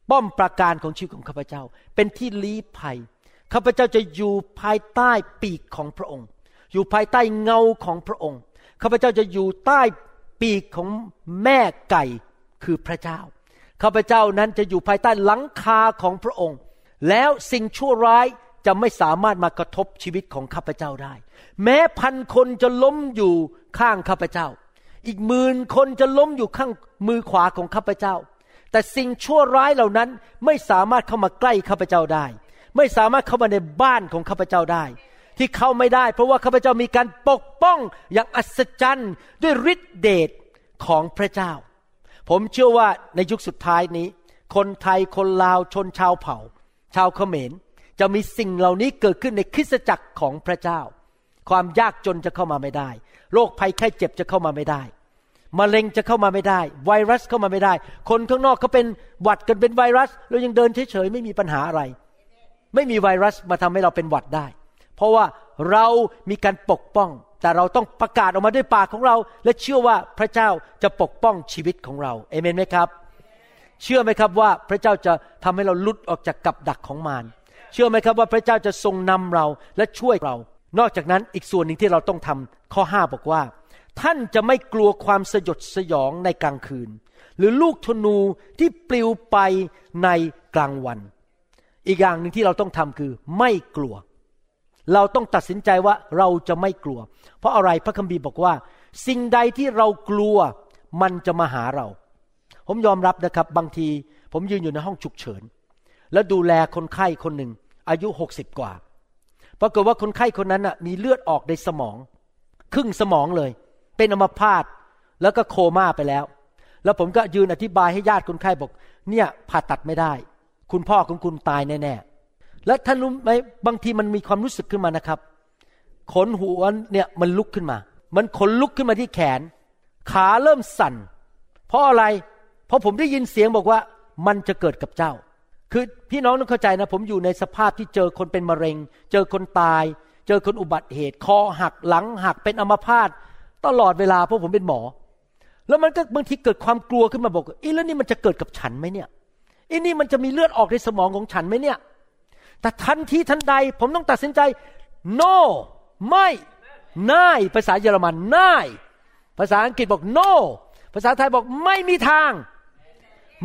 ป้อมปราการของชีวิตของข้าพเจ้า เป็นที่ลี้ภัยข้าพเจ้าจะอยู่ภายใต้ปีกของพระองค์ อยู่ภายใต้เงาของพระองค์ข้าพเจ้าจะอยู่ใต้ปีกของแม่ไก่คือพระเจ้าข้าพเจ้านั้นจะอยู่ภายใต้หลังคาของพระองค์ แล้วสิ่งชั่วร้ายจะไม่สามารถมากระทบชีวิตของข้าพเจ้าได้ แม้พันคนจะล้มอยู่ข้างข้าพเจ้า อีกหมื่นคนจะล้มอยู่ข้างมือขวาของข้าพเจ้า แต่สิ่งชั่วร้ายเหล่านั้นไม่สามารถเข้ามาใกล้ข้าพเจ้าได้ ไม่สามารถเข้ามาในบ้านของข้าพเจ้าได้ ที่เข้าไม่ได้ เพราะว่าข้าพเจ้ามีการปกป้องอย่างอัศจรรย์ด้วยฤทธิเดชของพระเจ้า ผมเชื่อว่าในยุคสุดท้ายนี้ คนไทยคนลาวชนชาวเผ่า ชาวเขมรจะมีสิ่งเหล่านี้เกิดขึ้นในคริสตจักรของพระเจ้า ความยากจนจะเข้ามาไม่ได้ โรคภัยไข้เจ็บจะเข้ามาไม่ได้มะเร็งจะเข้ามาไม่ได้ ไวรัสเข้ามาไม่ได้ คนข้างนอกเขาเป็นหวัดกันเป็นไวรัสเรายังเดินเฉยๆไม่มีปัญหาอะไร ไม่มีไวรัสมาทำให้เราเป็นหวัดได้ เพราะว่าเรามีการปกป้อง แต่เราต้องประกาศออกมาด้วยปากของเรา และเชื่อว่าพระเจ้าจะปกป้องชีวิตของเราเอเมนไหมครับ เชื่อไหมครับว่าพระเจ้าจะทำให้เราลุดออกจากกับดักของมารเชื่อไหมครับว่าพระเจ้าจะทรงนำเราและช่วยเรา นอกจากนั้นอีกส่วนหนึ่งที่เราต้องทำข้อ5บอกว่า ท่านจะไม่กลัวความสยดสยองในกลางคืน หรือลูกธนูที่ปลิวไปในกลางวัน อีกอย่างหนึ่งที่เราต้องทำคือไม่กลัว เราต้องตัดสินใจว่าเราจะไม่กลัว เพราะอะไรพระคัมภีร์บอกว่า สิ่งใดที่เรากลัวมันจะมาหาเรา ผมยอมรับนะครับ บางทีผมยืนอยู่ในห้องฉุกเฉิน แล้วดูแลคนไข้คนหนึ่ง อายุหกสิบกว่าปรากฏว่าคนไข้คนนั้นน่ะมีเลือดออกในสมอง ครึ่งสมองเลย เป็นอัมพาตแล้วก็โคม่าไปแล้ว แล้วผมก็ยืนอธิบายให้ญาติคนไข้บอก เนี่ยผ่าตัดไม่ได้ คุณพ่อของคุณตายแน่ๆและท่านรู้ไหมบางทีมันมีความรู้สึกขึ้นมานะครับขนหัวเนี่ยมันลุกขึ้นมา มันขนลุกขึ้นมาที่แขน ขาเริ่มสั่น เพราะอะไร เพราะผมได้ยินเสียงบอกว่ามันจะเกิดกับเจ้า คือพี่น้องต้องเข้าใจนะ ผมอยู่ในสภาพที่เจอคนเป็นมะเร็ง เจอคนตาย เจอคนอุบัติเหตุ คอหักหลังหักเป็นอัมพาตตลอดเวลาเพราะผมเป็นหมอ แล้วมันก็บางทีเกิดความกลัวขึ้นมาบอกอีแล้วนี่มันจะเกิดกับฉันไหมเนี่ยอีนี่มันจะมีเลือดออกในสมองของฉันไหมเนี่ย แต่ทันทีทันใด ผมต้องตัดสินใจ no ไม่น่ายภาษาเยอรมันน่ายภาษาอังกฤษบอก no ภาษาไทยบอกไม่มีทาง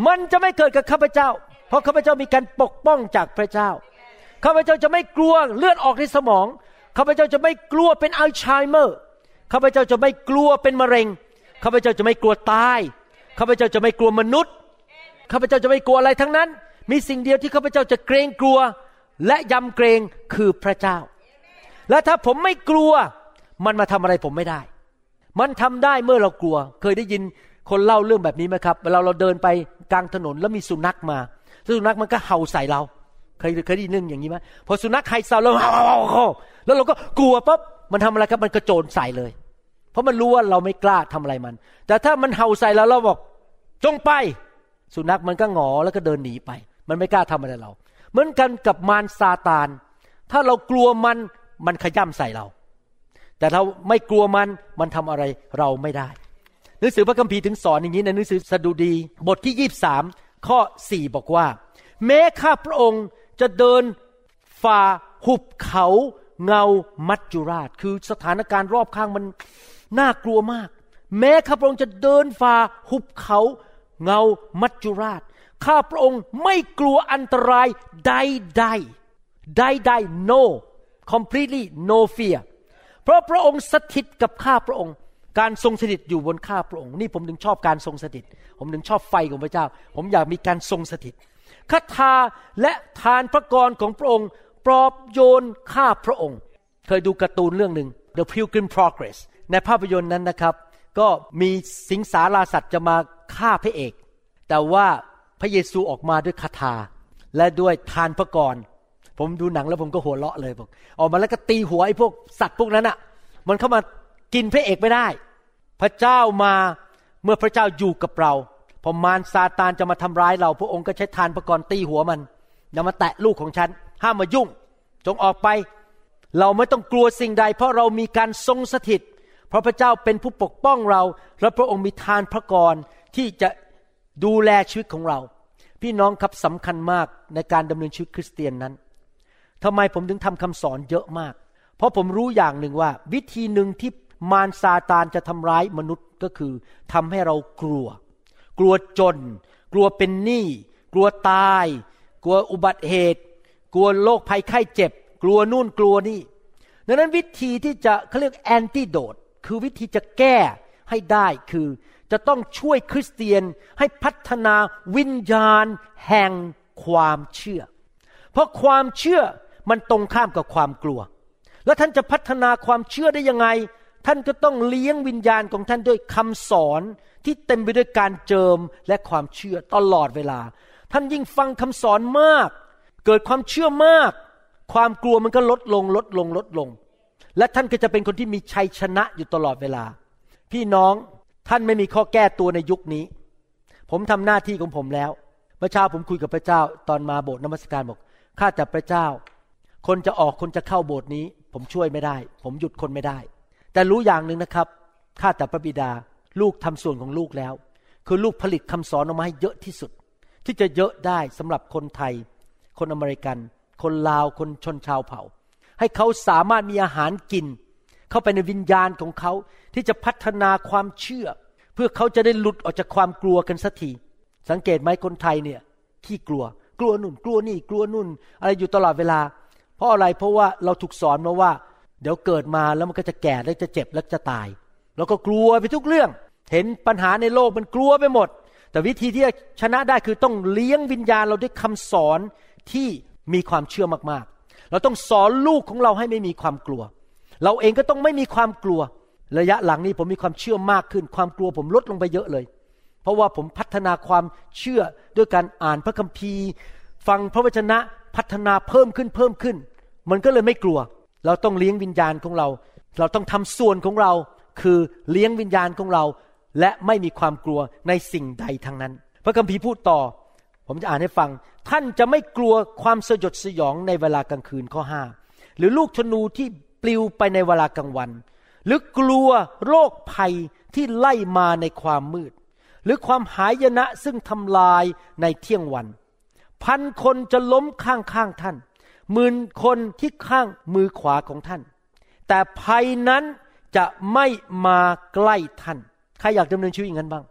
มันจะไม่เกิดกับข้าพเจ้า เพราะข้าพเจ้ามีการปกป้องจากพระเจ้า ข้าพเจ้าจะไม่กลัวเลือดออกในสมอง ข้าพเจ้าจะไม่กลัวเป็นอัลไซเมอร์ ข้าพเจ้าจะไม่กลัวเป็นมะเร็ง ข้าพเจ้าจะไม่กลัวตาย ข้าพเจ้าจะไม่กลัวมนุษย์ ข้าพเจ้าจะไม่กลัวอะไรทั้งนั้น มีสิ่งเดียวที่ข้าพเจ้าจะเกรงกลัว และยำเกรงคือพระเจ้า และถ้าผมไม่กลัว มันมาทำอะไรผมไม่ได้ มันทำได้เมื่อเรากลัว เคยได้ยิน คนเล่าเรื่องแบบนี้ไหมครับเวลาเราเดินไปกลางถนนแล้วมีสุนัขมาสุนัขมันก็เห่าใส่เราเคยเคยได้ยินเรื่องอย่างนี้ไหมพอสุนัขเห่าใส่เราเห่าเห่าเห่าแล้วเราก็กลัวปั๊บมันทำอะไรครับมันกระโจนใส่เลย เพราะมันรู้ว่าเราไม่กล้าทำอะไรมัน แต่ถ้ามันเห่าใส่เราเราบอกจงไป สุนัขมันก็หงอแล้วก็เดินหนีไป มันไม่กล้าทำอะไรเรา เหมือนกันกับมารซาตาน ถ้าเรากลัวมันมันขย่ำใส่เรา แต่เราไม่กลัวมันมันทำอะไรเราไม่ได้ หนังสือพระคัมภีร์ถึงสอนอย่างนี้ในหนังสือสดุดี บทที่ยี่สามข้อสี่บอกว่า แม้ข้าพระองค์จะเดินฝ่าหุบเขาเงามัจจุราช คือสถานการณ์รอบข้างมันน่ากลัวมาก แม้ข้าพระองค์จะเดินฝ่าหุบเขาเงามัจจุราช ข้าพระองค์ไม่กลัวอันตรายใดใดใดใด no completely no fear เพราะพระองค์สถิตกับข้าพระองค์ การทรงสถิตอยู่บนข้าพระองค์ นี่ผมถึงชอบการทรงสถิต ผมถึงชอบไฟของพระเจ้า ผมอยากมีการทรงสถิตคาถาและทานพระกรของพระองค์ ปลอบโยนข้าพระองค์ เคยดูการ์ตูนเรื่องหนึ่ง The Pilgrim Progress ในภาพยนตร์นั้นนะครับ ก็มีสิงสาราสัตว์จะมาฆ่าพระเอก แต่ว่าพระเยซูออกมาด้วยคาถาและด้วยทานพระกรผมดูหนังแล้วผมก็หัวเราะเลยบอกออกมาแล้วก็ตีหัวไอ้พวกสัตว์พวกนั้นอะ่ะ มันเข้ามา กินพระเอกไม่ได้ พระเจ้ามาเมื่อพระเจ้าอยู่กับเราพอมารซาตานจะมาทำร้ายเรา พระองค์ก็ใช้ทานพระกรตีหัวมันอย่ามาแตะลูกของฉัน ห้ามมายุ่ง จงออกไป เราไม่ต้องกลัวสิ่งใด เพราะเรามีการทรงสถิต เพราะพระเจ้าเป็นผู้ปกป้องเรา และพระองค์มีทานพระกรที่จะดูแลชีวิตของเรา พี่น้องครับสำคัญมากในการดำเนินชีวิตคริสเตียนนั้นทำไมผมถึงทำคำสอนเยอะมาก เพราะผมรู้อย่างหนึ่งว่า วิธีหนึ่งที่ มารซาตานจะทำร้ายมนุษย์ก็คือทำให้เรากลัว กลัวจน กลัวเป็นหนี้กลัวตาย กลัวอุบัติเหตุ กลัวโรคภัยไข้เจ็บ กลัวนู่นกลัวนี่ดังนั้นวิธีที่จะเขาเรียกแอนติโดดคือวิธีจะแก้ให้ได้คือจะต้องช่วยคริสเตียนให้พัฒนาวิญญาณแห่งความเชื่อ เพราะความเชื่อมันตรงข้ามกับความกลัว แล้วท่านจะพัฒนาความเชื่อได้ยังไง ท่านก็ต้องเลี้ยงวิญญาณของท่านด้วยคำสอนที่เต็มไปด้วยการเจิมและความเชื่อตลอดเวลา ท่านยิ่งฟังคำสอนมาก เกิดความเชื่อมาก ความกลัวมันก็ลดลงลดลงลดลง และท่านก็จะเป็นคนที่มีชัยชนะอยู่ตลอดเวลา พี่น้องท่านไม่มีข้อแก้ตัวในยุคนี้ ผมทำหน้าที่ของผมแล้วเมื่อเช้าผมคุยกับพระเจ้า ตอนมาโบสถ์นมัสการบอกข้าแต่พระเจ้า คนจะออกคนจะเข้าโบสถ์นี้ ผมช่วยไม่ได้ ผมหยุดคนไม่ได้ แต่รู้อย่างหนึ่งนะครับ ข้าแต่พระบิดาลูกทำส่วนของลูกแล้ว คือลูกผลิตคำสอนออกมาให้เยอะที่สุด ที่จะเยอะได้สำหรับคนไทย คนอเมริกัน คนลาวคนชนชาวเผ่า ให้เขาสามารถมีอาหารกิน เข้าไปในวิญญาณของเขาที่จะพัฒนาความเชื่อ เพื่อเขาจะได้หลุดออกจากความกลัวกันสักทีสังเกตไหมคนไทยเนี่ยขี้กลัว กลัวนุ่น กลัวนี่กลัวนุ่น อะไรอยู่ตลอดเวลา เพราะอะไรเพราะว่าเราถูกสอนมาว่า เดี๋ยวเกิดมาแล้วมันก็จะแก่แล้วจะเจ็บแล้วจะตายเราก็กลัวไปทุกเรื่อง เห็นปัญหาในโลกมันกลัวไปหมด แต่วิธีที่จะชนะได้คือต้องเลี้ยงวิญญาณเราด้วยคำสอนที่มีความเชื่อมากๆ เราต้องสอนลูกของเราให้ไม่มีความกลัว เราเองก็ต้องไม่มีความกลัว ระยะหลังนี้ผมมีความเชื่อมากขึ้น ความกลัวผมลดลงไปเยอะเลย เพราะว่าผมพัฒนาความเชื่อด้วยการอ่านพระคัมภีร์ ฟังพระวจนะพัฒนาเพิ่มขึ้นเพิ่มขึ้น มันก็เลยไม่กลัว เราต้องเลี้ยงวิญญาณของเรา เราต้องทำส่วนของเราคือเลี้ยงวิญญาณของเรา และไม่มีความกลัวในสิ่งใดทั้งนั้น พระคัมภีร์พูดต่อ ผมจะอ่านให้ฟัง ท่านจะไม่กลัวความสยดสยองในเวลากลางคืนข้อห้าหรือลูกธนูที่ปลิวไปในเวลากลางวัน หรือกลัวโรคภัยที่ไล่มาในความมืด หรือความหายนะซึ่งทำลายในเที่ยงวัน พันคนจะล้มข้างข้างท่าน หมื่นคนที่ข้างมือขวาของท่าน แต่ภัยนั้นจะไม่มาใกล้ท่าน ใครอยากดำเนินชีวิตอย่างนั้นบ้าง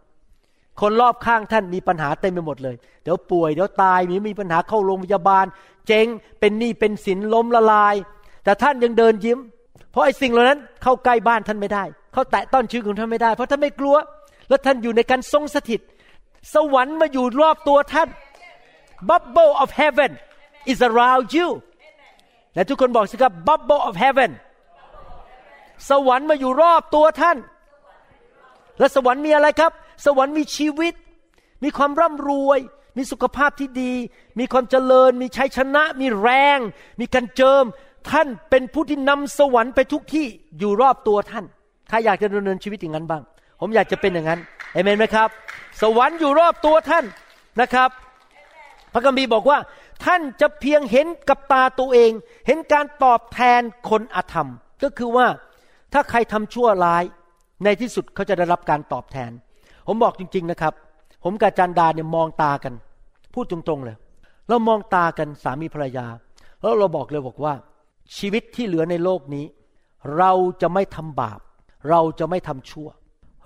คนรอบข้างท่านมีปัญหาเต็มไปหมดเลย เดี๋ยวป่วย เดี๋ยวตาย มีมีปัญหาเข้าโรงพยาบาล เจ๊ง เป็นหนี้ เป็นสินล้มละลาย แต่ท่านยังเดินยิ้ม เพราะไอ้สิ่งเหล่านั้นเข้าใกล้บ้านท่านไม่ได้ เข้าแตะต้นชีวิตของท่านไม่ได้ เพราะท่านไม่กลัว แล้วท่านอยู่ในการทรงสถิต สวรรค์มาอยู่รอบตัวท่าน bubble of heaven is around you และทุกคนบอกสิครับ bubble of heaven สวรรค์มาอยู่รอบตัวท่าน และสวรรค์มีอะไรครับ สวรรค์มีชีวิต มีความร่ำรวย มีสุขภาพที่ดี มีความเจริญ มีชัยชนะ มีแรง มีการเจิม ท่านเป็นผู้ที่นำสวรรค์ไปทุกที่อยู่รอบตัวท่าน ใครอยากจะดำเนินชีวิตอย่างนั้นบ้าง ผมอยากจะเป็นอย่างนั้นเอเมนไหมครับ สวรรค์อยู่รอบตัวท่านนะครับ พระคัมภีร์บอกว่า ท่านจะเพียงเห็นกับตาตัวเอง เห็นการตอบแทนคนอธรรม ก็คือว่าถ้าใครทำชั่วร้าย ในที่สุดเขาจะได้รับการตอบแทน ผมบอกจริง ๆนะครับ ผมกับจันดาเนี่ยมองตากัน พูดตรงๆเลย เรามองตากันสามีภรรยา แล้วเราบอกเลยบอกว่า ชีวิตที่เหลือในโลกนี้ เราจะไม่ทำบาป เราจะไม่ทำชั่ว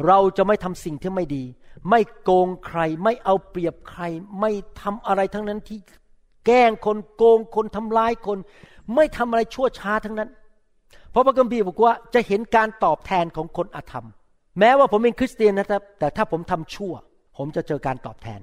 เราจะไม่ทำสิ่งที่ไม่ดี ไม่โกงใคร ไม่เอาเปรียบใคร ไม่ทำอะไรทั้งนั้นที่ แกล้งคนโกงคนทำร้ายคน ไม่ทำอะไรชั่วช้าทั้งนั้น เพราะพระคัมภีร์บอกว่าจะเห็นการตอบแทนของคนอธรรม แม้ว่าผมเป็นคริสเตียนนะครับ แต่ถ้าผมทำชั่ว ผมจะเจอการตอบแทน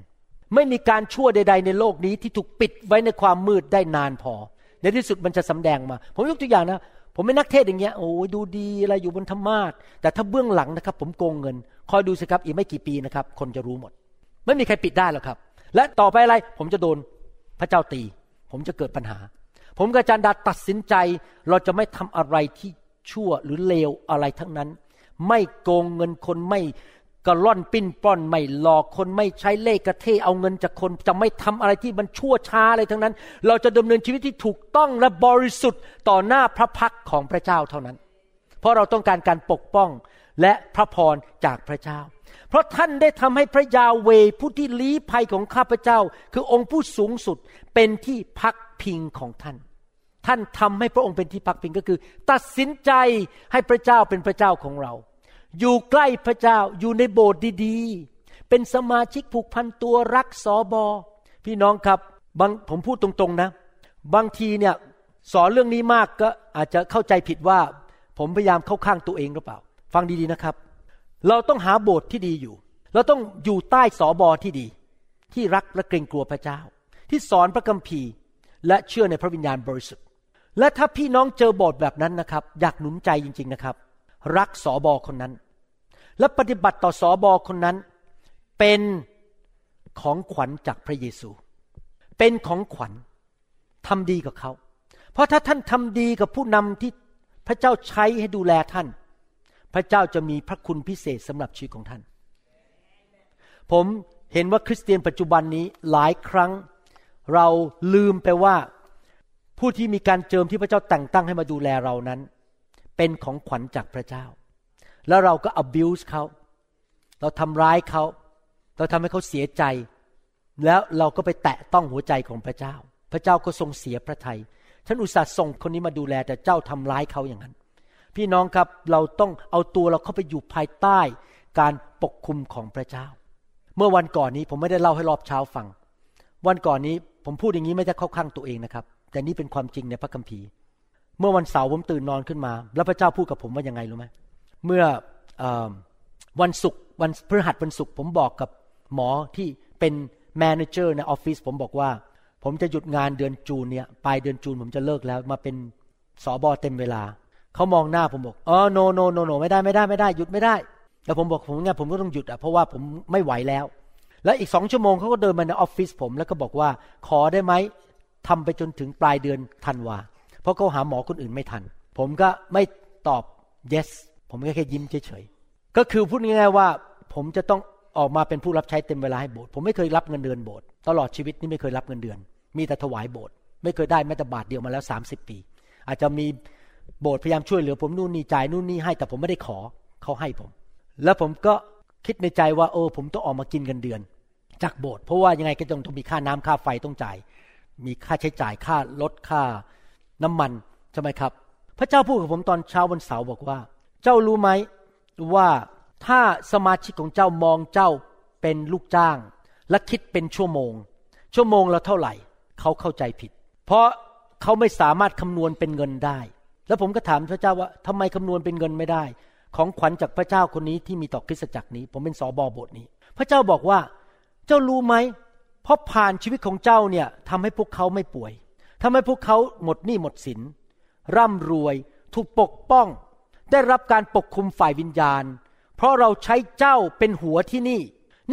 ไม่มีการชั่วใด ๆ ในโลกนี้ที่ถูกปิดไว้ในความมืดได้นานพอ ในที่สุดมันจะสำแดงมา ผมยกตัวอย่างนะผมเป็นนักเทศอย่างเงี้ยโอ้ดูดีอะไรอยู่บนธรรมาสแต่ถ้าเบื้องหลังนะครับ ผมโกงเงิน คอยดูสิครับอีกไม่กี่ปีนะครับ คนจะรู้หมด ไม่มีใครปิดได้หรอกครับ และต่อไปอะไรผมจะโดน พระเจ้าตี ผมจะเกิดปัญหา ผมกับอาจารย์ดาตัดสินใจ เราจะไม่ทำอะไรที่ชั่วหรือเลวอะไรทั้งนั้น ไม่โกงเงินคนไม่กระล่อนปิ้นป้อนไม่หลอกคนไม่ใช้เล่กระเทเอาเงินจากคน จะไม่ทำอะไรที่มันชั่วช้าอะไรทั้งนั้น เราจะดำเนินชีวิตที่ถูกต้องและบริสุทธิ์ต่อหน้าพระพักของพระเจ้าเท่านั้น เพราะเราต้องการการปกป้องและพระพรจากพระเจ้า เพราะท่านได้ทำให้พระยาเวผู้ที่ลี้ภัยของข้าพเจ้า คือองค์ผู้สูงสุดเป็นที่พักพิงของท่าน ท่านทำให้พระองค์เป็นที่พักพิงก็คือ ตัดสินใจให้พระเจ้าเป็นพระเจ้าของเรา อยู่ใกล้พระเจ้าอยู่ในโบสถ์ดีๆ เป็นสมาชิกผูกพันตัวรักสอบอ พี่น้องครับบางผมพูดตรงๆนะ บางทีเนี่ยสอนเรื่องนี้มากก็อาจจะเข้าใจผิดว่า ผมพยายามเข้าข้างตัวเองหรือเปล่า ฟังดีๆนะครับ เราต้องหาโบสถ์ที่ดีอยู่ เราต้องอยู่ใต้สอบอที่ดี ที่รักและเกรงกลัวพระเจ้า ที่สอนพระคัมภีร์ และเชื่อในพระวิญญาณบริสุทธิ์ และถ้าพี่น้องเจอโบสถ์แบบนั้นนะครับ อยากหนุนใจจริง ๆนะครับ รักสอบอคนนั้น และปฏิบัติต่อสอบอคนนั้น เป็นของขวัญจากพระเยซู เป็นของขวัญทำดีกับเขา เพราะถ้าท่านทำดีกับผู้นำที่พระเจ้าใช้ให้ดูแลท่าน พระเจ้าจะมีพระคุณพิเศษสำหรับชีวิตของท่าน ผมเห็นว่าคริสเตียนปัจจุบันนี้หลายครั้งเราลืมไปว่าผู้ที่มีการเจิมที่พระเจ้าแต่งตั้งให้มาดูแลเรานั้น เป็นของขวัญจากพระเจ้า แล้วเราก็ abuse เขา เราทำร้ายเขา เราทำให้เขาเสียใจ แล้วเราก็ไปแตะต้องหัวใจของพระเจ้าพพระเจ้าก็ทรงเสียพระทยัยฉันอุตส่าห์ส่งคนนี้มาดูแลแต่เจ้าทำร้ายเขาอย่างนั้น พี่น้องครับเราต้องเอาตัวเราเข้าไปอยู่ภายใต้ การปกคุมของพระเจ้า เมื่อวันก่อนนี้ผมไม่ได้เล่าให้รอบเช้าฟัง วันก่อนนี้ผมพูดอย่างนี้ไม่ได้เข้าข้างตัวเองนะครับ แต่นี่เป็นความจริงในพระคัมภีร์ เมื่อวันเสาร์ผมตื่นนอนขึ้นมา แล้วพระเจ้าพูดกับผมว่ายังไงรู้ไหมเมื่ออวันศุกร์วันพฤหัสวันศุกร์ผมบอกกับหมอที่เป็น manager ในออฟฟิศผมบอกว่า ผมจะหยุดงานเดือน June เนี่ยปลายเดือน June ผมจะเลิกแล้วมาเป็นสอบอเต็มเวลา เขามองหน้าผมบอกอ๋อ no no no no ไม่ได้ไม่ได้ไม่ได้หยุดไม่ได้แล้วผมบอกผมเนี่ยผมก็ต้องหยุดอะเพราะว่าผมไม่ไหวแล้ว แล้วอีกสองชั่วโมงเขาก็เดินมาในออฟฟิศผมแล้วก็บอกว่าขอได้ไหมทำไปจนถึงปลายเดือนธันวาเพราะเขาหาหมอคนอื่นไม่ทัน ผมก็ไม่ตอบ yes ผมก็แค่ยิ้มเฉยๆก็คือพูดง่ายๆว่า ผมจะต้องออกมาเป็นผู้รับใช้เต็มเวลาให้โบสถ์ผมไม่เคยรับเงินเดือนโบสถ์ตลอดชีวิตนี่ไม่เคยรับเงินเดือน มีแต่ถวายโบสถ์ไม่เคยได้แม้แต่บาทเดียวมาแล้ว 30 ปี อาจจะมี โบสถ์พยายามช่วยเหลือผมนู่นนี่จ่ายนู่นนี่ให้แต่ผมไม่ได้ขอเขาให้ผม แล้วผมก็คิดในใจว่าเออผมต้องออกมากินเงินเดือน จากโบสถ์เพราะว่ายังไงก็ต้องต้องมีค่าน้ำค่าไฟต้องจ่าย มีค่าใช้จ่ายค่ารถค่าน้ำมันใช่ไหมครับ พระเจ้าพูดกับผมตอนเช้าวันเสาร์บอกว่า เจ้ารู้ไหมว่าถ้าสมาชิกของเจ้ามองเจ้าเป็นลูกจ้าง และคิดเป็นชั่วโมง ชั่วโมงละเท่าไหร่ เขาเข้าใจผิด เพราะเขาไม่สามารถคำนวณเป็นเงินได้ แล้วผมก็ถามพระเจ้าว่าทำไมคำนวณเป็นเงินไม่ได้ ของขวัญจากพระเจ้าคนนี้ที่มีต่อคริสตจักรนี้ ผมเป็นสอบอบทนี้ พระเจ้าบอกว่าเจ้ารู้ไหมเพราะผ่านชีวิตของเจ้าเนี่ยทำให้พวกเขาไม่ป่วยทำให้พวกเขาหมดหนี้หมดสิน ร่ำรวยถูกปกป้อง ได้รับการปกคุมฝ่ายวิญญาณ เพราะเราใช้เจ้าเป็นหัวที่นี่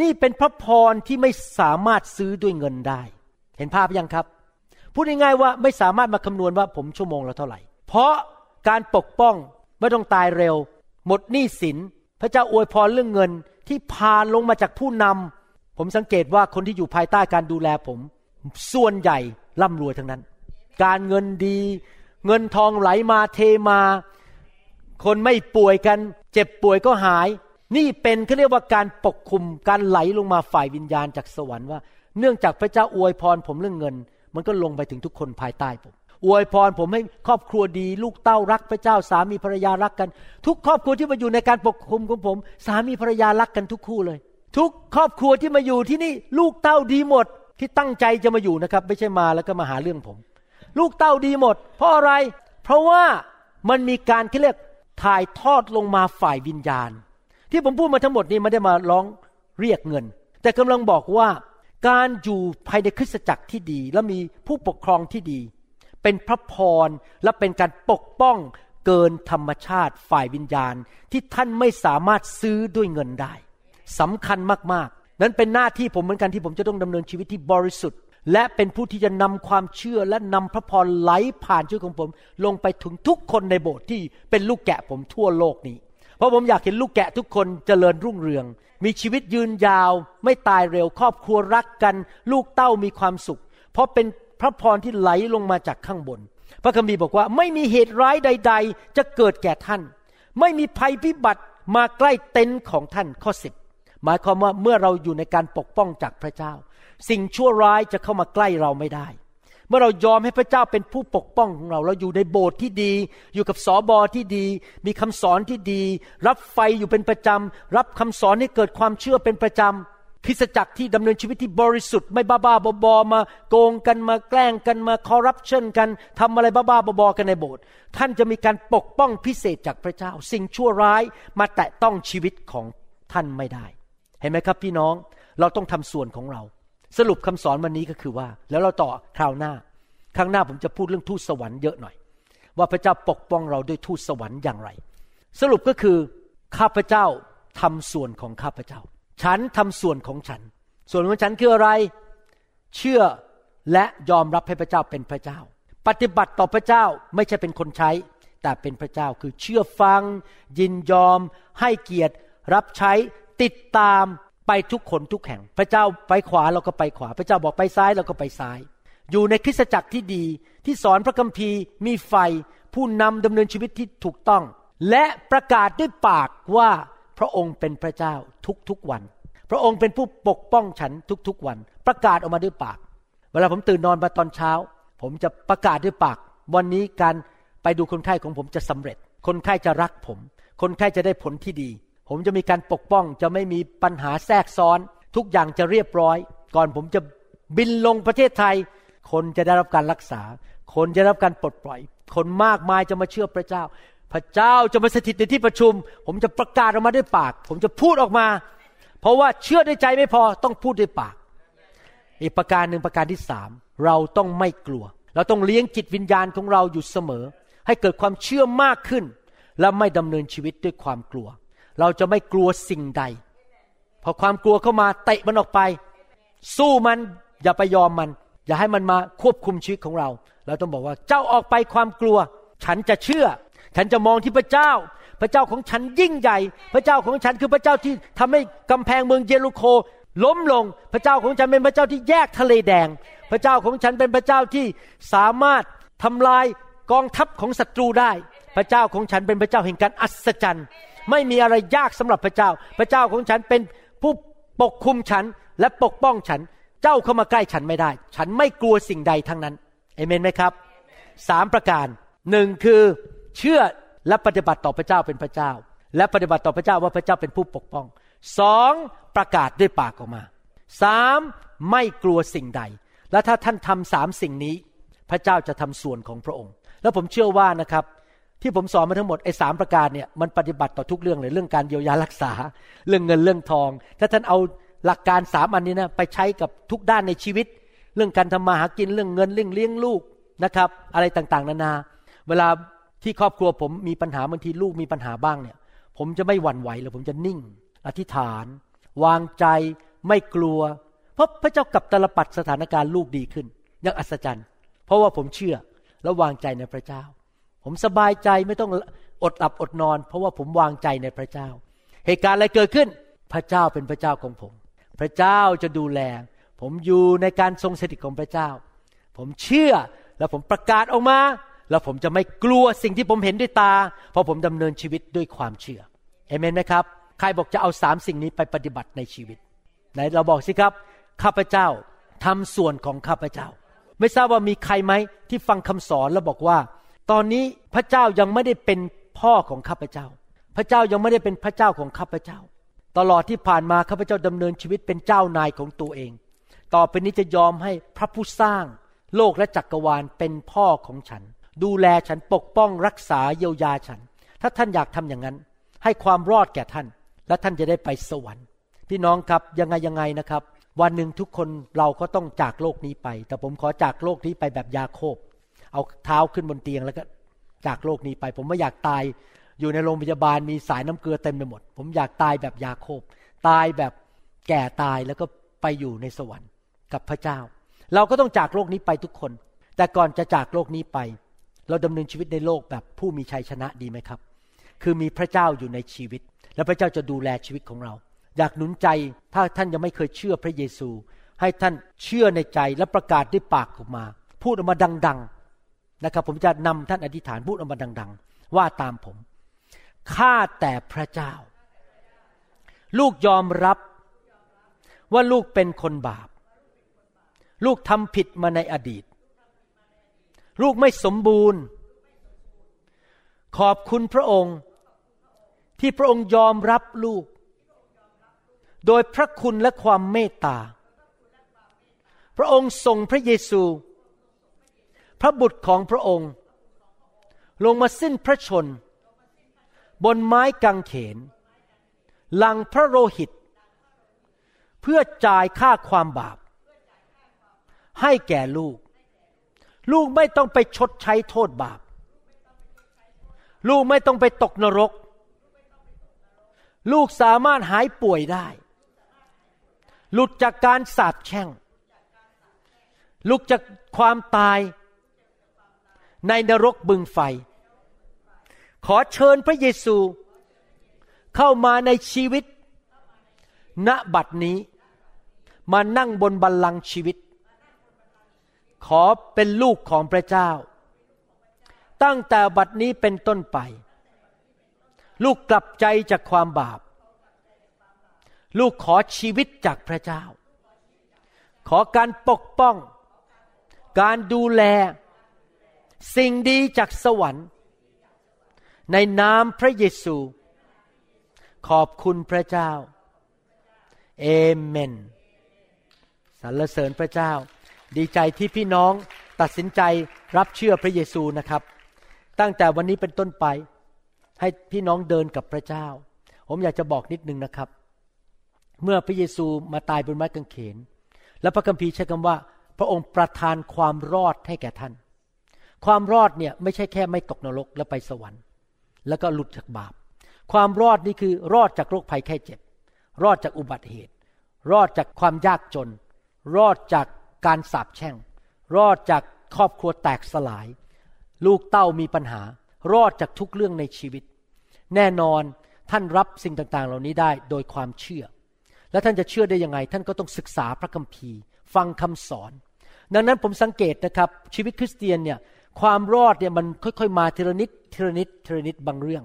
นี่เป็นพระพรที่ไม่สามารถซื้อด้วยเงินได้ เห็นภาพยังครับ พูดง่ายๆว่าไม่สามารถมาคำนวณว่าผมชั่วโมงละเท่าไหร่ เพราะการปกป้องไม่ต้องตายเร็ว หมดหนี้สิน พระเจ้าอวยพรเรื่องเงินที่พานลงมาจากผู้นำผมสังเกตว่าคนที่อยู่ภายใต้การดูแลผม ส่วนใหญ่ร่ำรวยทั้งนั้น การเงินดี เงินทองไหลมาเทมา คนไม่ป่วยกัน เจ็บป่วยก็หาย นี่เป็นเขาเรียกว่าการปกคุมการไหลลงมาฝ่ายวิญญาณจากสวรรค์ว่า เนื่องจากพระเจ้าอวยพรผมเรื่องเงิน มันก็ลงไปถึงทุกคนภายใต้ผม อวยพรผมให้ครอบครัวดี ลูกเต้ารักพระเจ้าสามีภรรยารักกัน ทุกครอบครัวที่มาอยู่ในการปกคุมของผม สามีภรรยารักกันทุกคู่เลย ทุกครอบครัวที่มาอยู่ที่นี่ ลูกเต้าดีหมดที่ตั้งใจจะมาอยู่นะครับ ไม่ใช่มาแล้วก็มาหาเรื่องผม ลูกเต้าดีหมด เพราะอะไร เพราะว่ามันมีการที่เรียกถ่ายทอดลงมาฝ่ายวิญญาณ ที่ผมพูดมาทั้งหมดนี้ไม่ได้มาร้องเรียกเงิน แต่กำลังบอกว่าการอยู่ภายในคริสตจักรที่ดี และมีผู้ปกครองที่ดี เป็นพระพรและเป็นการปกป้องเกินธรรมชาติฝ่ายวิญญาณที่ท่านไม่สามารถซื้อด้วยเงินได้สำคัญมากๆ นั้นเป็นหน้าที่ผมเหมือนกันที่ผมจะต้องดำเนินชีวิตที่บริสุทธิ์ และเป็นผู้ที่จะนำความเชื่อและนำพระพรไหลผ่านชีวิตของผม ลงไปถึงทุกคนในโบสถ์ที่เป็นลูกแกะผมทั่วโลกนี้ เพราะผมอยากเห็นลูกแกะทุกคนเจริญรุ่งเรือง มีชีวิตยืนยาว ไม่ตายเร็วครอบครัวรักกัน ลูกเต้ามีความสุข เพราะเป็น พระพรที่ไหลลงมาจากข้างบน พระคัมภีร์บอกว่าไม่มีเหตุร้ายใด ๆ จะเกิดแก่ท่าน ไม่มีภัยพิบัติมาใกล้เต็นท์ของท่านข้อสิบหมายความว่าเมื่อเราอยู่ในการปกป้องจากพระเจ้า สิ่งชั่วร้ายจะเข้ามาใกล้เราไม่ได้ เมื่อเรายอมให้พระเจ้าเป็นผู้ปกป้องของเรา เราอยู่ในโบสถ์ที่ดี อยู่กับสอบอที่ดี มีคำสอนที่ดี รับไฟอยู่เป็นประจำรับคำสอนให้เกิดความเชื่อเป็นประจำ คริสจักรที่ดำเนินชีวิตที่บริสุทธิ์ไม่บ้าบ้าบอมาโกงกันมาแกล้งกันมาคอร์รัปชันกันทำอะไรบ้าบ้าบอกันในโบสถ์ท่านจะมีการปกป้องพิเศษจากพระเจ้า สิ่งชั่วร้ายมาแตะต้องชีวิตของท่านไม่ได้ เห็นไหมครับพี่น้องเราต้องทำส่วนของเรา สรุปคำสอนวันนี้ก็คือว่า แล้วเราต่อคราวหน้า ครั้งหน้าผมจะพูดเรื่องทูตสวรรค์เยอะหน่อย ว่าพระเจ้าปกป้องเราด้วยทูตสวรรค์อย่างไร สรุปก็คือข้าพเจ้าทำส่วนของข้าพเจ้า ฉันทำส่วนของฉัน ส่วนของฉันคืออะไร เชื่อและยอมรับให้พระเจ้าเป็นพระเจ้า ปฏิบัติต่อพระเจ้าไม่ใช่เป็นคนใช้ แต่เป็นพระเจ้าคือเชื่อฟัง ยินยอม ให้เกียรติ รับใช้ติดตามไปทุกคนทุกแห่ง พระเจ้าไปขวาเราก็ไปขวา พระเจ้าบอกไปซ้ายเราก็ไปซ้าย อยู่ในคริสตจักรที่ดี ที่สอนพระคัมภีร์ มีไฟ ผู้นำดำเนินชีวิตที่ถูกต้อง และประกาศด้วยปากว่า พระองค์เป็นพระเจ้าทุกๆวัน พระองค์เป็นผู้ปกป้องฉันทุกๆวัน ประกาศออกมาด้วยปาก เวลาผมตื่นนอนมาตอนเช้า ผมจะประกาศด้วยปาก วันนี้การไปดูคนไข้ของผมจะสำเร็จ คนไข้จะรักผม คนไข้จะได้ผลที่ดี ผมจะมีการปกป้องจะไม่มีปัญหาแทรกซ้อน ทุกอย่างจะเรียบร้อย ก่อนผมจะบินลงประเทศไทย คนจะได้รับการรักษา คนจะได้รับการปลดปล่อย คนมากมายจะมาเชื่อพระเจ้า พระเจ้าจะมาสถิตในที่ประชุม ผมจะประกาศออกมาด้วยปาก ผมจะพูดออกมา เพราะว่าเชื่อด้วยใจไม่พอต้องพูดด้วยปาก อีกประการหนึ่งประการที่สามเราต้องไม่กลัว เราต้องเลี้ยงจิตวิญญาณของเราอยู่เสมอ ให้เกิดความเชื่อมากขึ้น และไม่ดำเนินชีวิตด้วยความกลัว เราจะไม่กลัวสิ่งใด พอความกลัวเข้ามาเตะมันออกไป สู้มันอย่าไปยอมมัน อย่าให้มันมาควบคุมชีวิตของเรา เราต้องบอกว่าเจ้าออกไปความกลัว ฉันจะเชื่อ ฉันจะมองที่พระเจ้า พระเจ้าของฉันยิ่งใหญ่ พระเจ้าของฉันคือพระเจ้าที่ทำให้กำแพงเมืองเยรูโค ล้มลง พระเจ้าของฉันเป็นพระเจ้าที่แยกทะเลแดง พระเจ้าของฉันเป็นพระเจ้าที่สามารถทำลายกองทัพของศัตรูได้ พระเจ้าของฉันเป็นพระเจ้าแห่งการอัศจรรย์ไม่มีอะไรยากสำหรับพระเจ้า พระเจ้าของฉันเป็นผู้ปกคุมฉันและปกป้องฉัน เจ้าเข้ามาใกล้ฉันไม่ได้ ฉันไม่กลัวสิ่งใดทั้งนั้นเอเมนไหมครับสามประการหนึ่งคือ เชื่อและปฏิบัติต่อพระเจ้าเป็นพระเจ้า และปฏิบัติต่อพระเจ้าว่าพระเจ้าเป็นผู้ปกป้องสองประกาศด้วยปากออกมาสามไม่กลัวสิ่งใด และถ้าท่านทำสามสิ่งนี้ พระเจ้าจะทำส่วนของพระองค์ แล้วผมเชื่อว่านะครับที่ผมสอนมาทั้งหมดไอ้สามประการเนี่ยมันปฏิบัติต่อทุกเรื่องเลยเรื่องการเยียวยารักษา เรื่องเงินเรื่องทอง ถ้าท่านเอาหลักการสามอันนี้นะไปใช้กับทุกด้านในชีวิต เรื่องการทำมาหากินเรื่องเงินเรื่องเลี้ยงลูกนะครับ อะไรต่างๆ นานา เวลา ที่ครอบครัวผมมีปัญหาบางทีลูกมีปัญหาบ้างเนี่ย ผมจะไม่หวั่นไหวเลยผมจะนิ่ง อธิษฐาน วางใจไม่กลัว เพราะพระเจ้ากับตลปัดสถานการณ์ลูกดีขึ้นอย่างอัศจรรย์ เพราะว่าผมเชื่อและวางใจในพระเจ้า ผมสบายใจไม่ต้องอดหลับอดนอน เพราะว่าผมวางใจในพระเจ้า เหตุการณ์อะไรเกิดขึ้น พระเจ้าเป็นพระเจ้าของผม พระเจ้าจะดูแล ผมอยู่ในการทรงสถิตของพระเจ้า ผมเชื่อแล้วผมประกาศออกมา แล้วผมจะไม่กลัวสิ่งที่ผมเห็นด้วยตา เพราะผมดำเนินชีวิตด้วยความเชื่อเอเมนไหมครับ ใครบอกจะเอาสามสิ่งนี้ไปปฏิบัติในชีวิตไหนเราบอกสิครับ ข้าพเจ้าทำส่วนของข้าพเจ้า ไม่ทราบว่ามีใครไหมที่ฟังคำสอนแล้วบอกว่า ตอนนี้พระเจ้ายังไม่ได้เป็นพ่อของข้าพเจ้า พระเจ้ายังไม่ได้เป็นพระเจ้าของข้าพเจ้า ตลอดที่ผ่านมาข้าพเจ้าดำเนินชีวิตเป็นเจ้านายของตัวเอง ต่อไปนี้จะยอมให้พระผู้สร้าง โลกและจักรวาลเป็นพ่อของฉัน ดูแลฉันปกป้องรักษาเยียวยาฉัน ถ้าท่านอยากทำอย่างนั้น ให้ความรอดแก่ท่าน และท่านจะได้ไปสวรรค์พี่น้องครับยังไงยังไงนะครับ วันหนึ่งทุกคนเราก็ต้องจากโลกนี้ไป แต่ผมขอจากโลกนี้ไปแบบยาโคบ เอาเท้าขึ้นบนเตียงแล้วก็จากโลกนี้ไป ผมไม่อยากตายอยู่ในโรงพยาบาลมีสายน้ำเกลือเต็มไปหมด ผมอยากตายแบบยาโคบ ตายแบบแก่ตายแล้วก็ไปอยู่ในสวรรค์กับพระเจ้า เราก็ต้องจากโลกนี้ไปทุกคน แต่ก่อนจะจากโลกนี้ไป เราดำเนินชีวิตในโลกแบบผู้มีชัยชนะดีไหมครับ คือมีพระเจ้าอยู่ในชีวิต และพระเจ้าจะดูแลชีวิตของเรา อยากหนุนใจถ้าท่านยังไม่เคยเชื่อพระเยซู ให้ท่านเชื่อในใจและประกาศด้วยปากออกมา พูดออกมาดังๆนะครับ ผมจะนำท่านอธิษฐานพูดออกมาดัง ๆ ว่าตามผมข้าแต่พระเจ้า ลูกยอมรับว่าลูกเป็นคนบาป ลูกทำผิดมาในอดีต ลูกไม่สมบูรณ์ ขอบคุณพระองค์ ที่พระองค์ยอมรับลูก โดยพระคุณและความเมตตา พระองค์ทรงพระเยซู พระบุตรของพระองค์ ลงมาสิ้นพระชน บนไม้กางเขนลังพระโลหิต เพื่อจ่ายค่าความบาป ให้แก่ลูก ลูกไม่ต้องไปชดใช้โทษบาป ลูกไม่ต้องไปตกนรก ลูกสามารถหายป่วยได้ หลุดจากการสาปแช่ง หลุดจากความตายในนรกบึงไฟ ขอเชิญพระเยซูเข้ามาในชีวิต ณบัดนี้ มานั่งบนบัลลังก์ชีวิต ขอเป็นลูกของพระเจ้า ตั้งแต่บัดนี้เป็นต้นไป ลูกกลับใจจากความบาป ลูกขอชีวิตจากพระเจ้า ขอการปกป้อง การดูแล สิ่งดีจากสวรรค์ ในนามพระเยซู ขอบคุณพระเจ้าเอเมนสรรเสริญพระเจ้า ดีใจที่พี่น้องตัดสินใจรับเชื่อพระเยซูนะครับ ตั้งแต่วันนี้เป็นต้นไป ให้พี่น้องเดินกับพระเจ้า ผมอยากจะบอกนิดนึงนะครับ เมื่อพระเยซูมาตายบนไม้กางเขน และพระคัมภีร์ใช้คำว่า พระองค์ประทานความรอดให้แก่ท่าน ความรอดเนี่ยไม่ใช่แค่ไม่ตกนรกแล้วไปสวรรค์ แล้วก็หลุดจากบาป ความรอดนี่คือรอดจากโรคภัยแค่เจ็บ รอดจากอุบัติเหตุ รอดจากความยากจน รอดจาก การสาปแช่ง รอดจากครอบครัวแตกสลาย ลูกเต้ามีปัญหา รอดจากทุกเรื่องในชีวิต แน่นอนท่านรับสิ่งต่างๆ เหล่านี้ได้โดยความเชื่อ และท่านจะเชื่อได้ยังไง ท่านก็ต้องศึกษาพระคัมภีร์ ฟังคำสอน ดังนั้นผมสังเกตนะครับ ชีวิตคริสเตียนเนี่ยความรอดเนี่ยมันค่อยๆ มาทีละนิดทีละนิดทีละนิดบางเรื่อง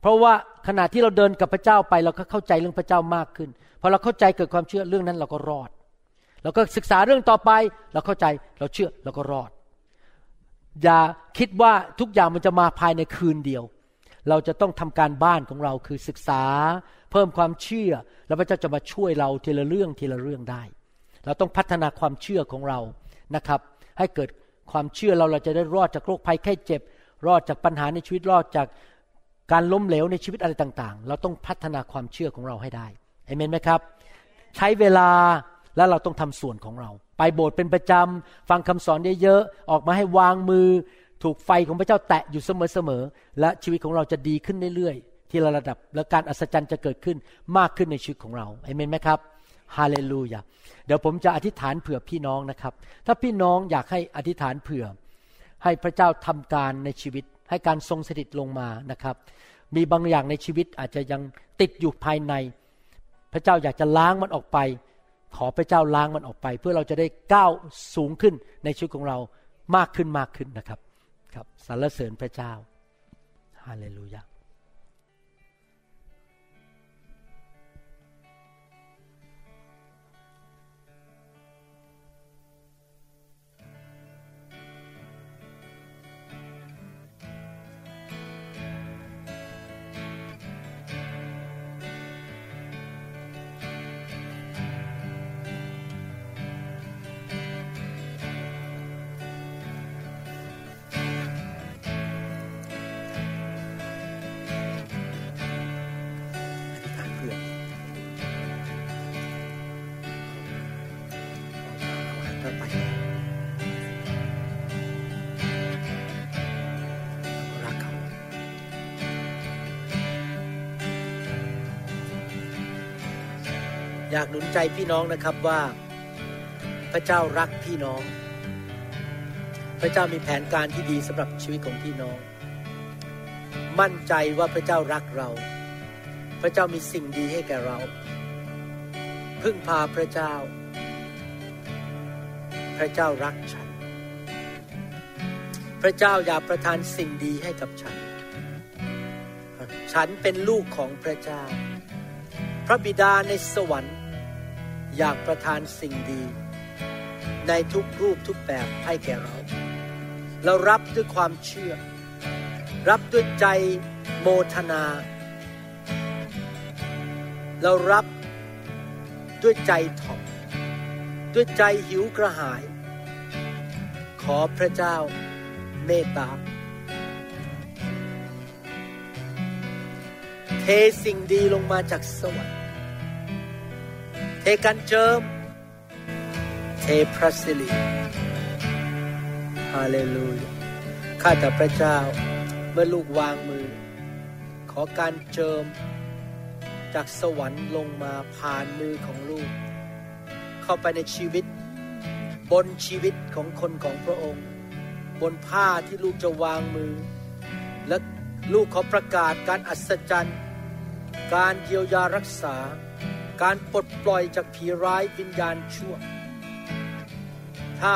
เพราะว่าขณะที่เราเดินกับพระเจ้าไปเราก็เข้าใจเรื่องพระเจ้ามากขึ้นพอเราเข้าใจเกิดความเชื่อเรื่องนั้นเราก็รอด เราก็ศึกษาเรื่องต่อไป เราเข้าใจเราเชื่อเราก็รอด อย่าคิดว่าทุกอย่างมันจะมาภายในคืนเดียว เราจะต้องทำการบ้านของเราคือศึกษา เพิ่มความเชื่อ แล้วพระเจ้าจะมาช่วยเราทีละเรื่องทีละเรื่องได้ เราต้องพัฒนาความเชื่อของเรานะครับ ให้เกิดความเชื่อเราเราจะได้รอดจากโรคภัยแค่เจ็บ รอดจากปัญหาในชีวิตรอดจากการล้มเหลวในชีวิตอะไรต่างๆ เราต้องพัฒนาความเชื่อของเราให้ได้เอเมนไหมครับ ใช้เวลา แล้วเราต้องทำส่วนของเรา ไปโบสถ์เป็นประจำฟังคำสอนเยอะๆออกมาให้วางมือ ถูกไฟของพระเจ้าแตะอยู่เสมอๆและชีวิตของเราจะดีขึ้นเรื่อยๆที่ระดับและการอัศจรรย์จะเกิดขึ้นมากขึ้นในชีวิตของเราเอเมนไหมครับฮาเลลูยาเดี๋ยวผมจะอธิษฐานเผื่อพี่น้องนะครับ ถ้าพี่น้องอยากให้อธิษฐานเผื่อ ให้พระเจ้าทำการในชีวิต ให้การทรงสถิตลงมานะครับ มีบางอย่างในชีวิตอาจจะยังติดอยู่ภายใน พระเจ้าอยากจะล้างมันออกไป ขอพระเจ้าล้างมันออกไป เพื่อเราจะได้ก้าวสูงขึ้นในชีวิตของเรามากขึ้นมากขึ้นนะครับ ครับสรรเสริญพระเจ้าฮาเลลูยาากหนุนใจพี่น้องนะครับว่า พระเจ้ารักพี่น้อง พระเจ้ามีแผนการที่ดีสำหรับชีวิตของพี่น้อง มั่นใจว่าพระเจ้ารักเรา พระเจ้ามีสิ่งดีให้แก่เรา พึ่งพาพระเจ้า พระเจ้ารักฉัน พระเจ้าอยากประทานสิ่งดีให้กับฉัน ฉันเป็นลูกของพระเจ้า พระบิดาในสวรรค์ อยากประทานสิ่งดี ในทุกรูปทุกแบบให้แก่เรา เรารับด้วยความเชื่อ รับด้วยใจโมทนา เรารับด้วยใจถ่อมด้วยใจหิวกระหาย ขอพระเจ้าเมตตาเทสิ่งดีลงมาจากสวรรค์ เทการเจิม เทพระสิริฮาเลลูยาข้าแต่พระเจ้าเมื่อลูกวางมือ ขอการเจิม จากสวรรค์ลงมาผ่านมือของลูก เข้าไปในชีวิต บนชีวิตของคนของพระองค์ บนผ้าที่ลูกจะวางมือ และลูกขอประกาศการอัศจรรย์ การเยียวยารักษา การปลดปล่อยจากผีร้ายวิญญาณชั่ว ถ้า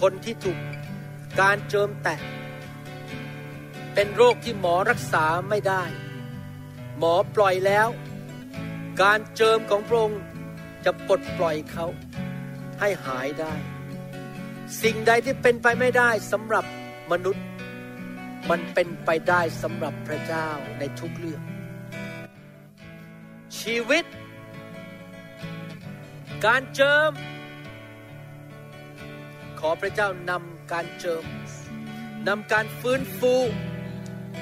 คนที่ถูกการเจิมแตะเป็นโรคที่หมอรักษาไม่ได้ หมอปล่อยแล้ว การเจิมของพระองค์จะปลดปล่อยเขาให้หายได้ สิ่งใดที่เป็นไปไม่ได้สำหรับมนุษย์ มันเป็นไปได้สำหรับพระเจ้าในทุกเรื่อง ชีวิต การเจิม ขอพระเจ้านำการเจิมนำการฟื้นฟู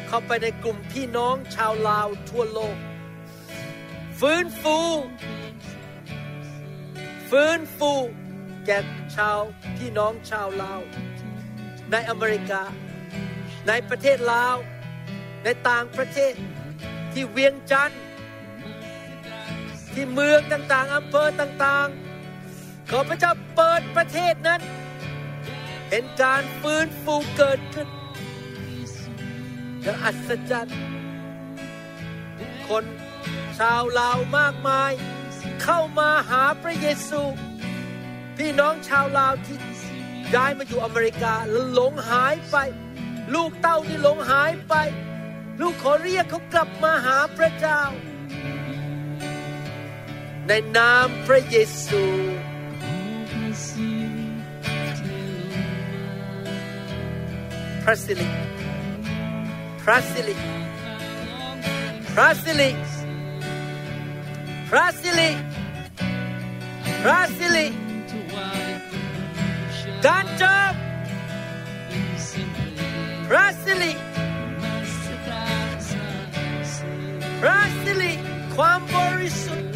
เข้าไปในกลุ่มพี่น้องชาวลาวทั่วโลก ฟื้นฟู ฟื้นฟู แก่ชาวพี่น้องชาวลาว ในอเมริกา ในประเทศลาว ในต่างประเทศที่เวียงจันทร์ ที่เมืองต่างๆอำเภอต่างๆ ขอพระเจ้าเปิดประเทศนั้นเห็นการฟื้นฟูเกิดขึ้นอย่างอัศจรรย์ คนชาวลาวมากมาย เข้ามาหาพระเยซู พี่น้องชาวลาวที่ย้ายมาอยู่อเมริกาแล้วหลงหายไป ลูกเต้าที่หลงหายไป ลูกขอเรียกเขากลับมาหาพระเจ้า ในนามพระเยซูพระสิริพระสิริพระสิริพระสิริพระสิริการเจิมพระสิริพระสิริความบริสุทธิ์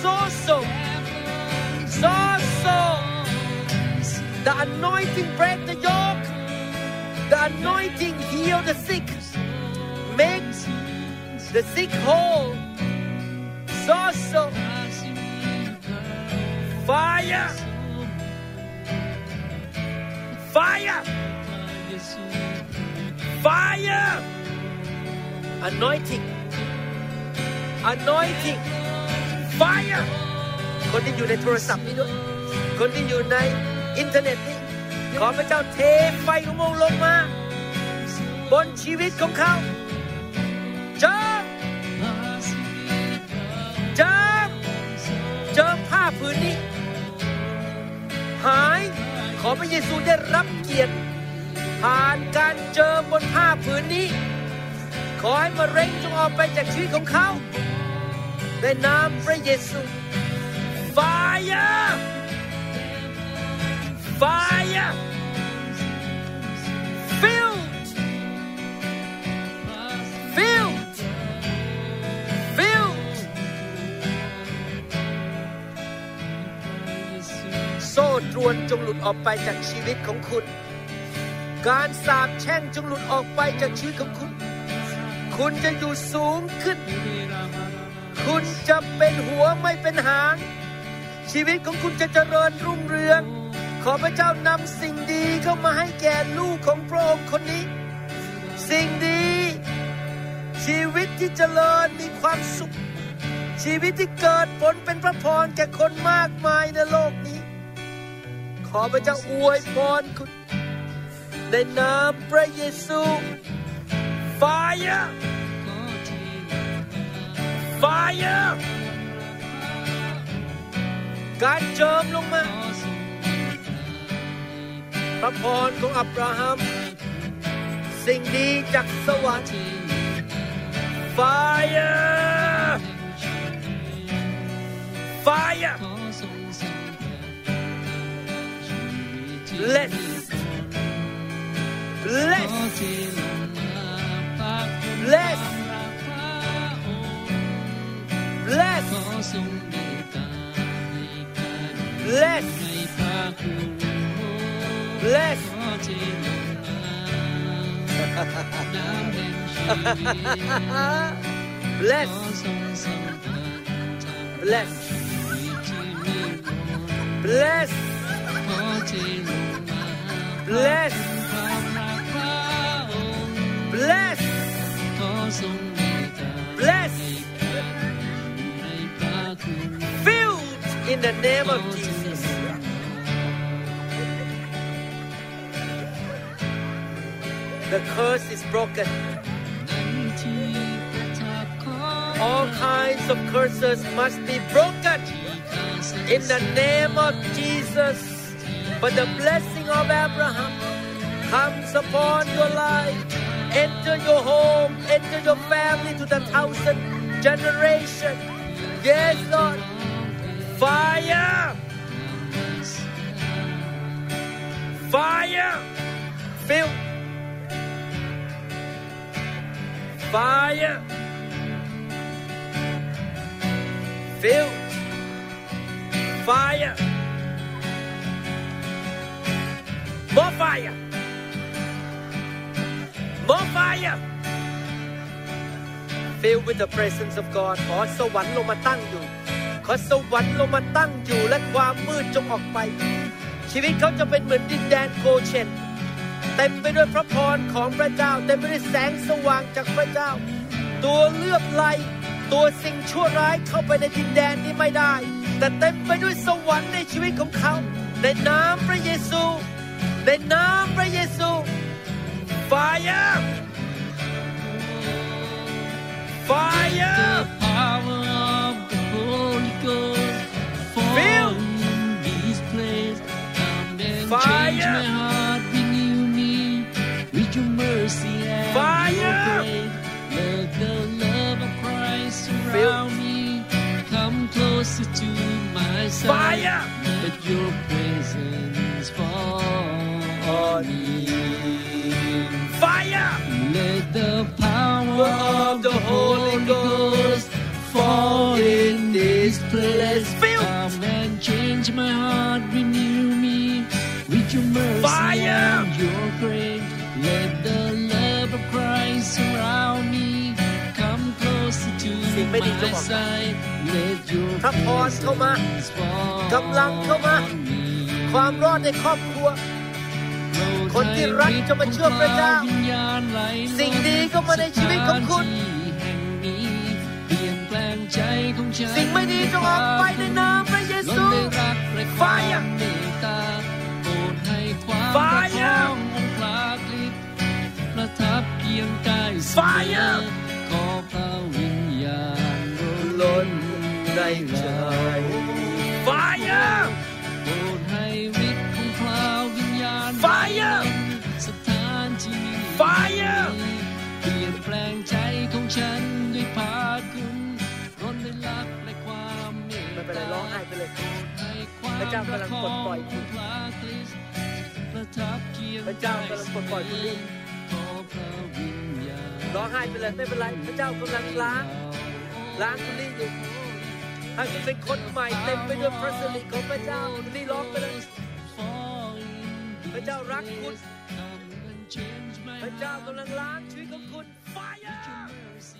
Soso, Soso. the anointing break the yoke, the anointing heal the sick, make the sick whole. Soso. fire, fire, fire, anointing, anointing. Fire คนที่อยู่ในโทรศัพท์นี้ด้วย คนที่อยู่ในอินเทอร์เน็ตนี้ ขอพระเจ้าเทไฟของพระองค์ลงมา บนชีวิตของเขาเจิมเจิมเจิมผ้าผืนนี้ หาย ขอพระเยซูได้รับเกียรติ ผ่านการเจิมบนผ้าผืนนี้ ขอให้มะเร็งจงออกไปจากชีวิตของเขา ในนามพระเยซู Fire! Fire! Filled! Filled! Filled! โซ่ตรวนจงหลุดออกไปจากชีวิตของคุณ การสาปแช่งจงหลุดออกไปจากชีวิตของคุณ คุณจะอยู่สูงขึ้น คุณจะเป็นหัวไม่เป็นหาง ชีวิตของคุณจะเจริญรุ่งเรือง ขอพระเจ้านำสิ่งดีเข้ามาให้แก่ลูกของพระองค์คนนี้ สิ่งดี ชีวิตที่เจริญมีความสุข ชีวิตที่เกิดผลเป็นพระพรแก่คนมากมายในโลกนี้ ขอพระเจ้าอวยพรคุณ ในนามพระเยซู Fire Fire การเจิมลงมา พระพรของอับราฮัม สิ่งดีจากสวรรค์ Fire Fire Bless Bless bless Bless Bless Bless Bless Bless Bless Bless Bless name of Jesus The curse is broken All kinds of curses must be broken in the name of Jesus but the blessing of Abraham comes upon your life. Enter your home, enter your family to the thousand generation. Yes, Lord. Fire! Fire! Fill. Fire! Fill. Fire! More fire! More fire! Filled with the presence of God ขอสวรรค์ลงมาตั้งอยู่ ขอสวรรค์ลงมาตั้งอยู่และความมืดจงออกไป ชีวิตเขาจะเป็นเหมือนดินแดนโกเชนเต็มไปด้วยพระพรของพระเจ้าเต็มไปด้วยแสงสว่างจากพระเจ้า ตัวเลือบไลตัวสิ่งชั่วร้ายเข้าไปในดินแดนนี้ไม่ได้ แต่เต็มไปด้วยสวรรค์ในชีวิตของเขา ในนามพระเยซู ในนามพระเยซู Fire Fire and Fire. change my heart, renew me with your mercy and Fire. your grace. Let the love of Christ surround me. Come closer to my side. Fire. Let your presence fall On on me. Fire Let the power of the Holy Ghost fall in this place. Feel. Come and change my heart, renew me with your mercy Fire. and your grace. Let the love of Christ surround me. Come closer to สิ่งไม่ดีจง my ออกไป side. Let your พระพรเข้ามา presence fall กำลังเข้ามา on me. ความรอดในครอบครัว คนที่รักจะมาเชื่อพระเจ้า สิ่งดีก็มาในชีวิตของคุณ สิ่งไม่ดีจงออกไปในนามพระเยซู Fire Fire ประทับเพียงกายเสมอ Fire ขอพระวิญญาณล้นในใจ Fire โปรดให้ฤทธิ์ของพระวิญญาณ Fire สถานที่นี้ Fire เปลี่ยนแปลงใจของฉันาร้องไห้ไปเลยให้ความพระเจ้ากำลังปลดปล่อยคุณพระคริสต์ประทับเคียงพระเจ้ากำลังปลดปล่อยคุณอยู่ขอพระวิญญาณร้องไห้ไปเลยไม่เป็นไร พระเจ้ากำลังล้างล้างคุณนี่อยู่ให้คุณเป็นคนใหม่เต็มไปด้วยพระสิริของพระเจ้าคุณนี่ร้องไปเลยพระเจ้ารักคุณพระเจ้ากำลังล้างชีวิตของคุณ Fire Fire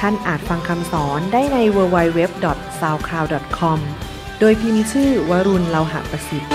ท่านอาจฟังคำสอนได้ใน www.soundcloud.com โดยพิมพ์ชื่อวรุณเลาหะประสิทธิ์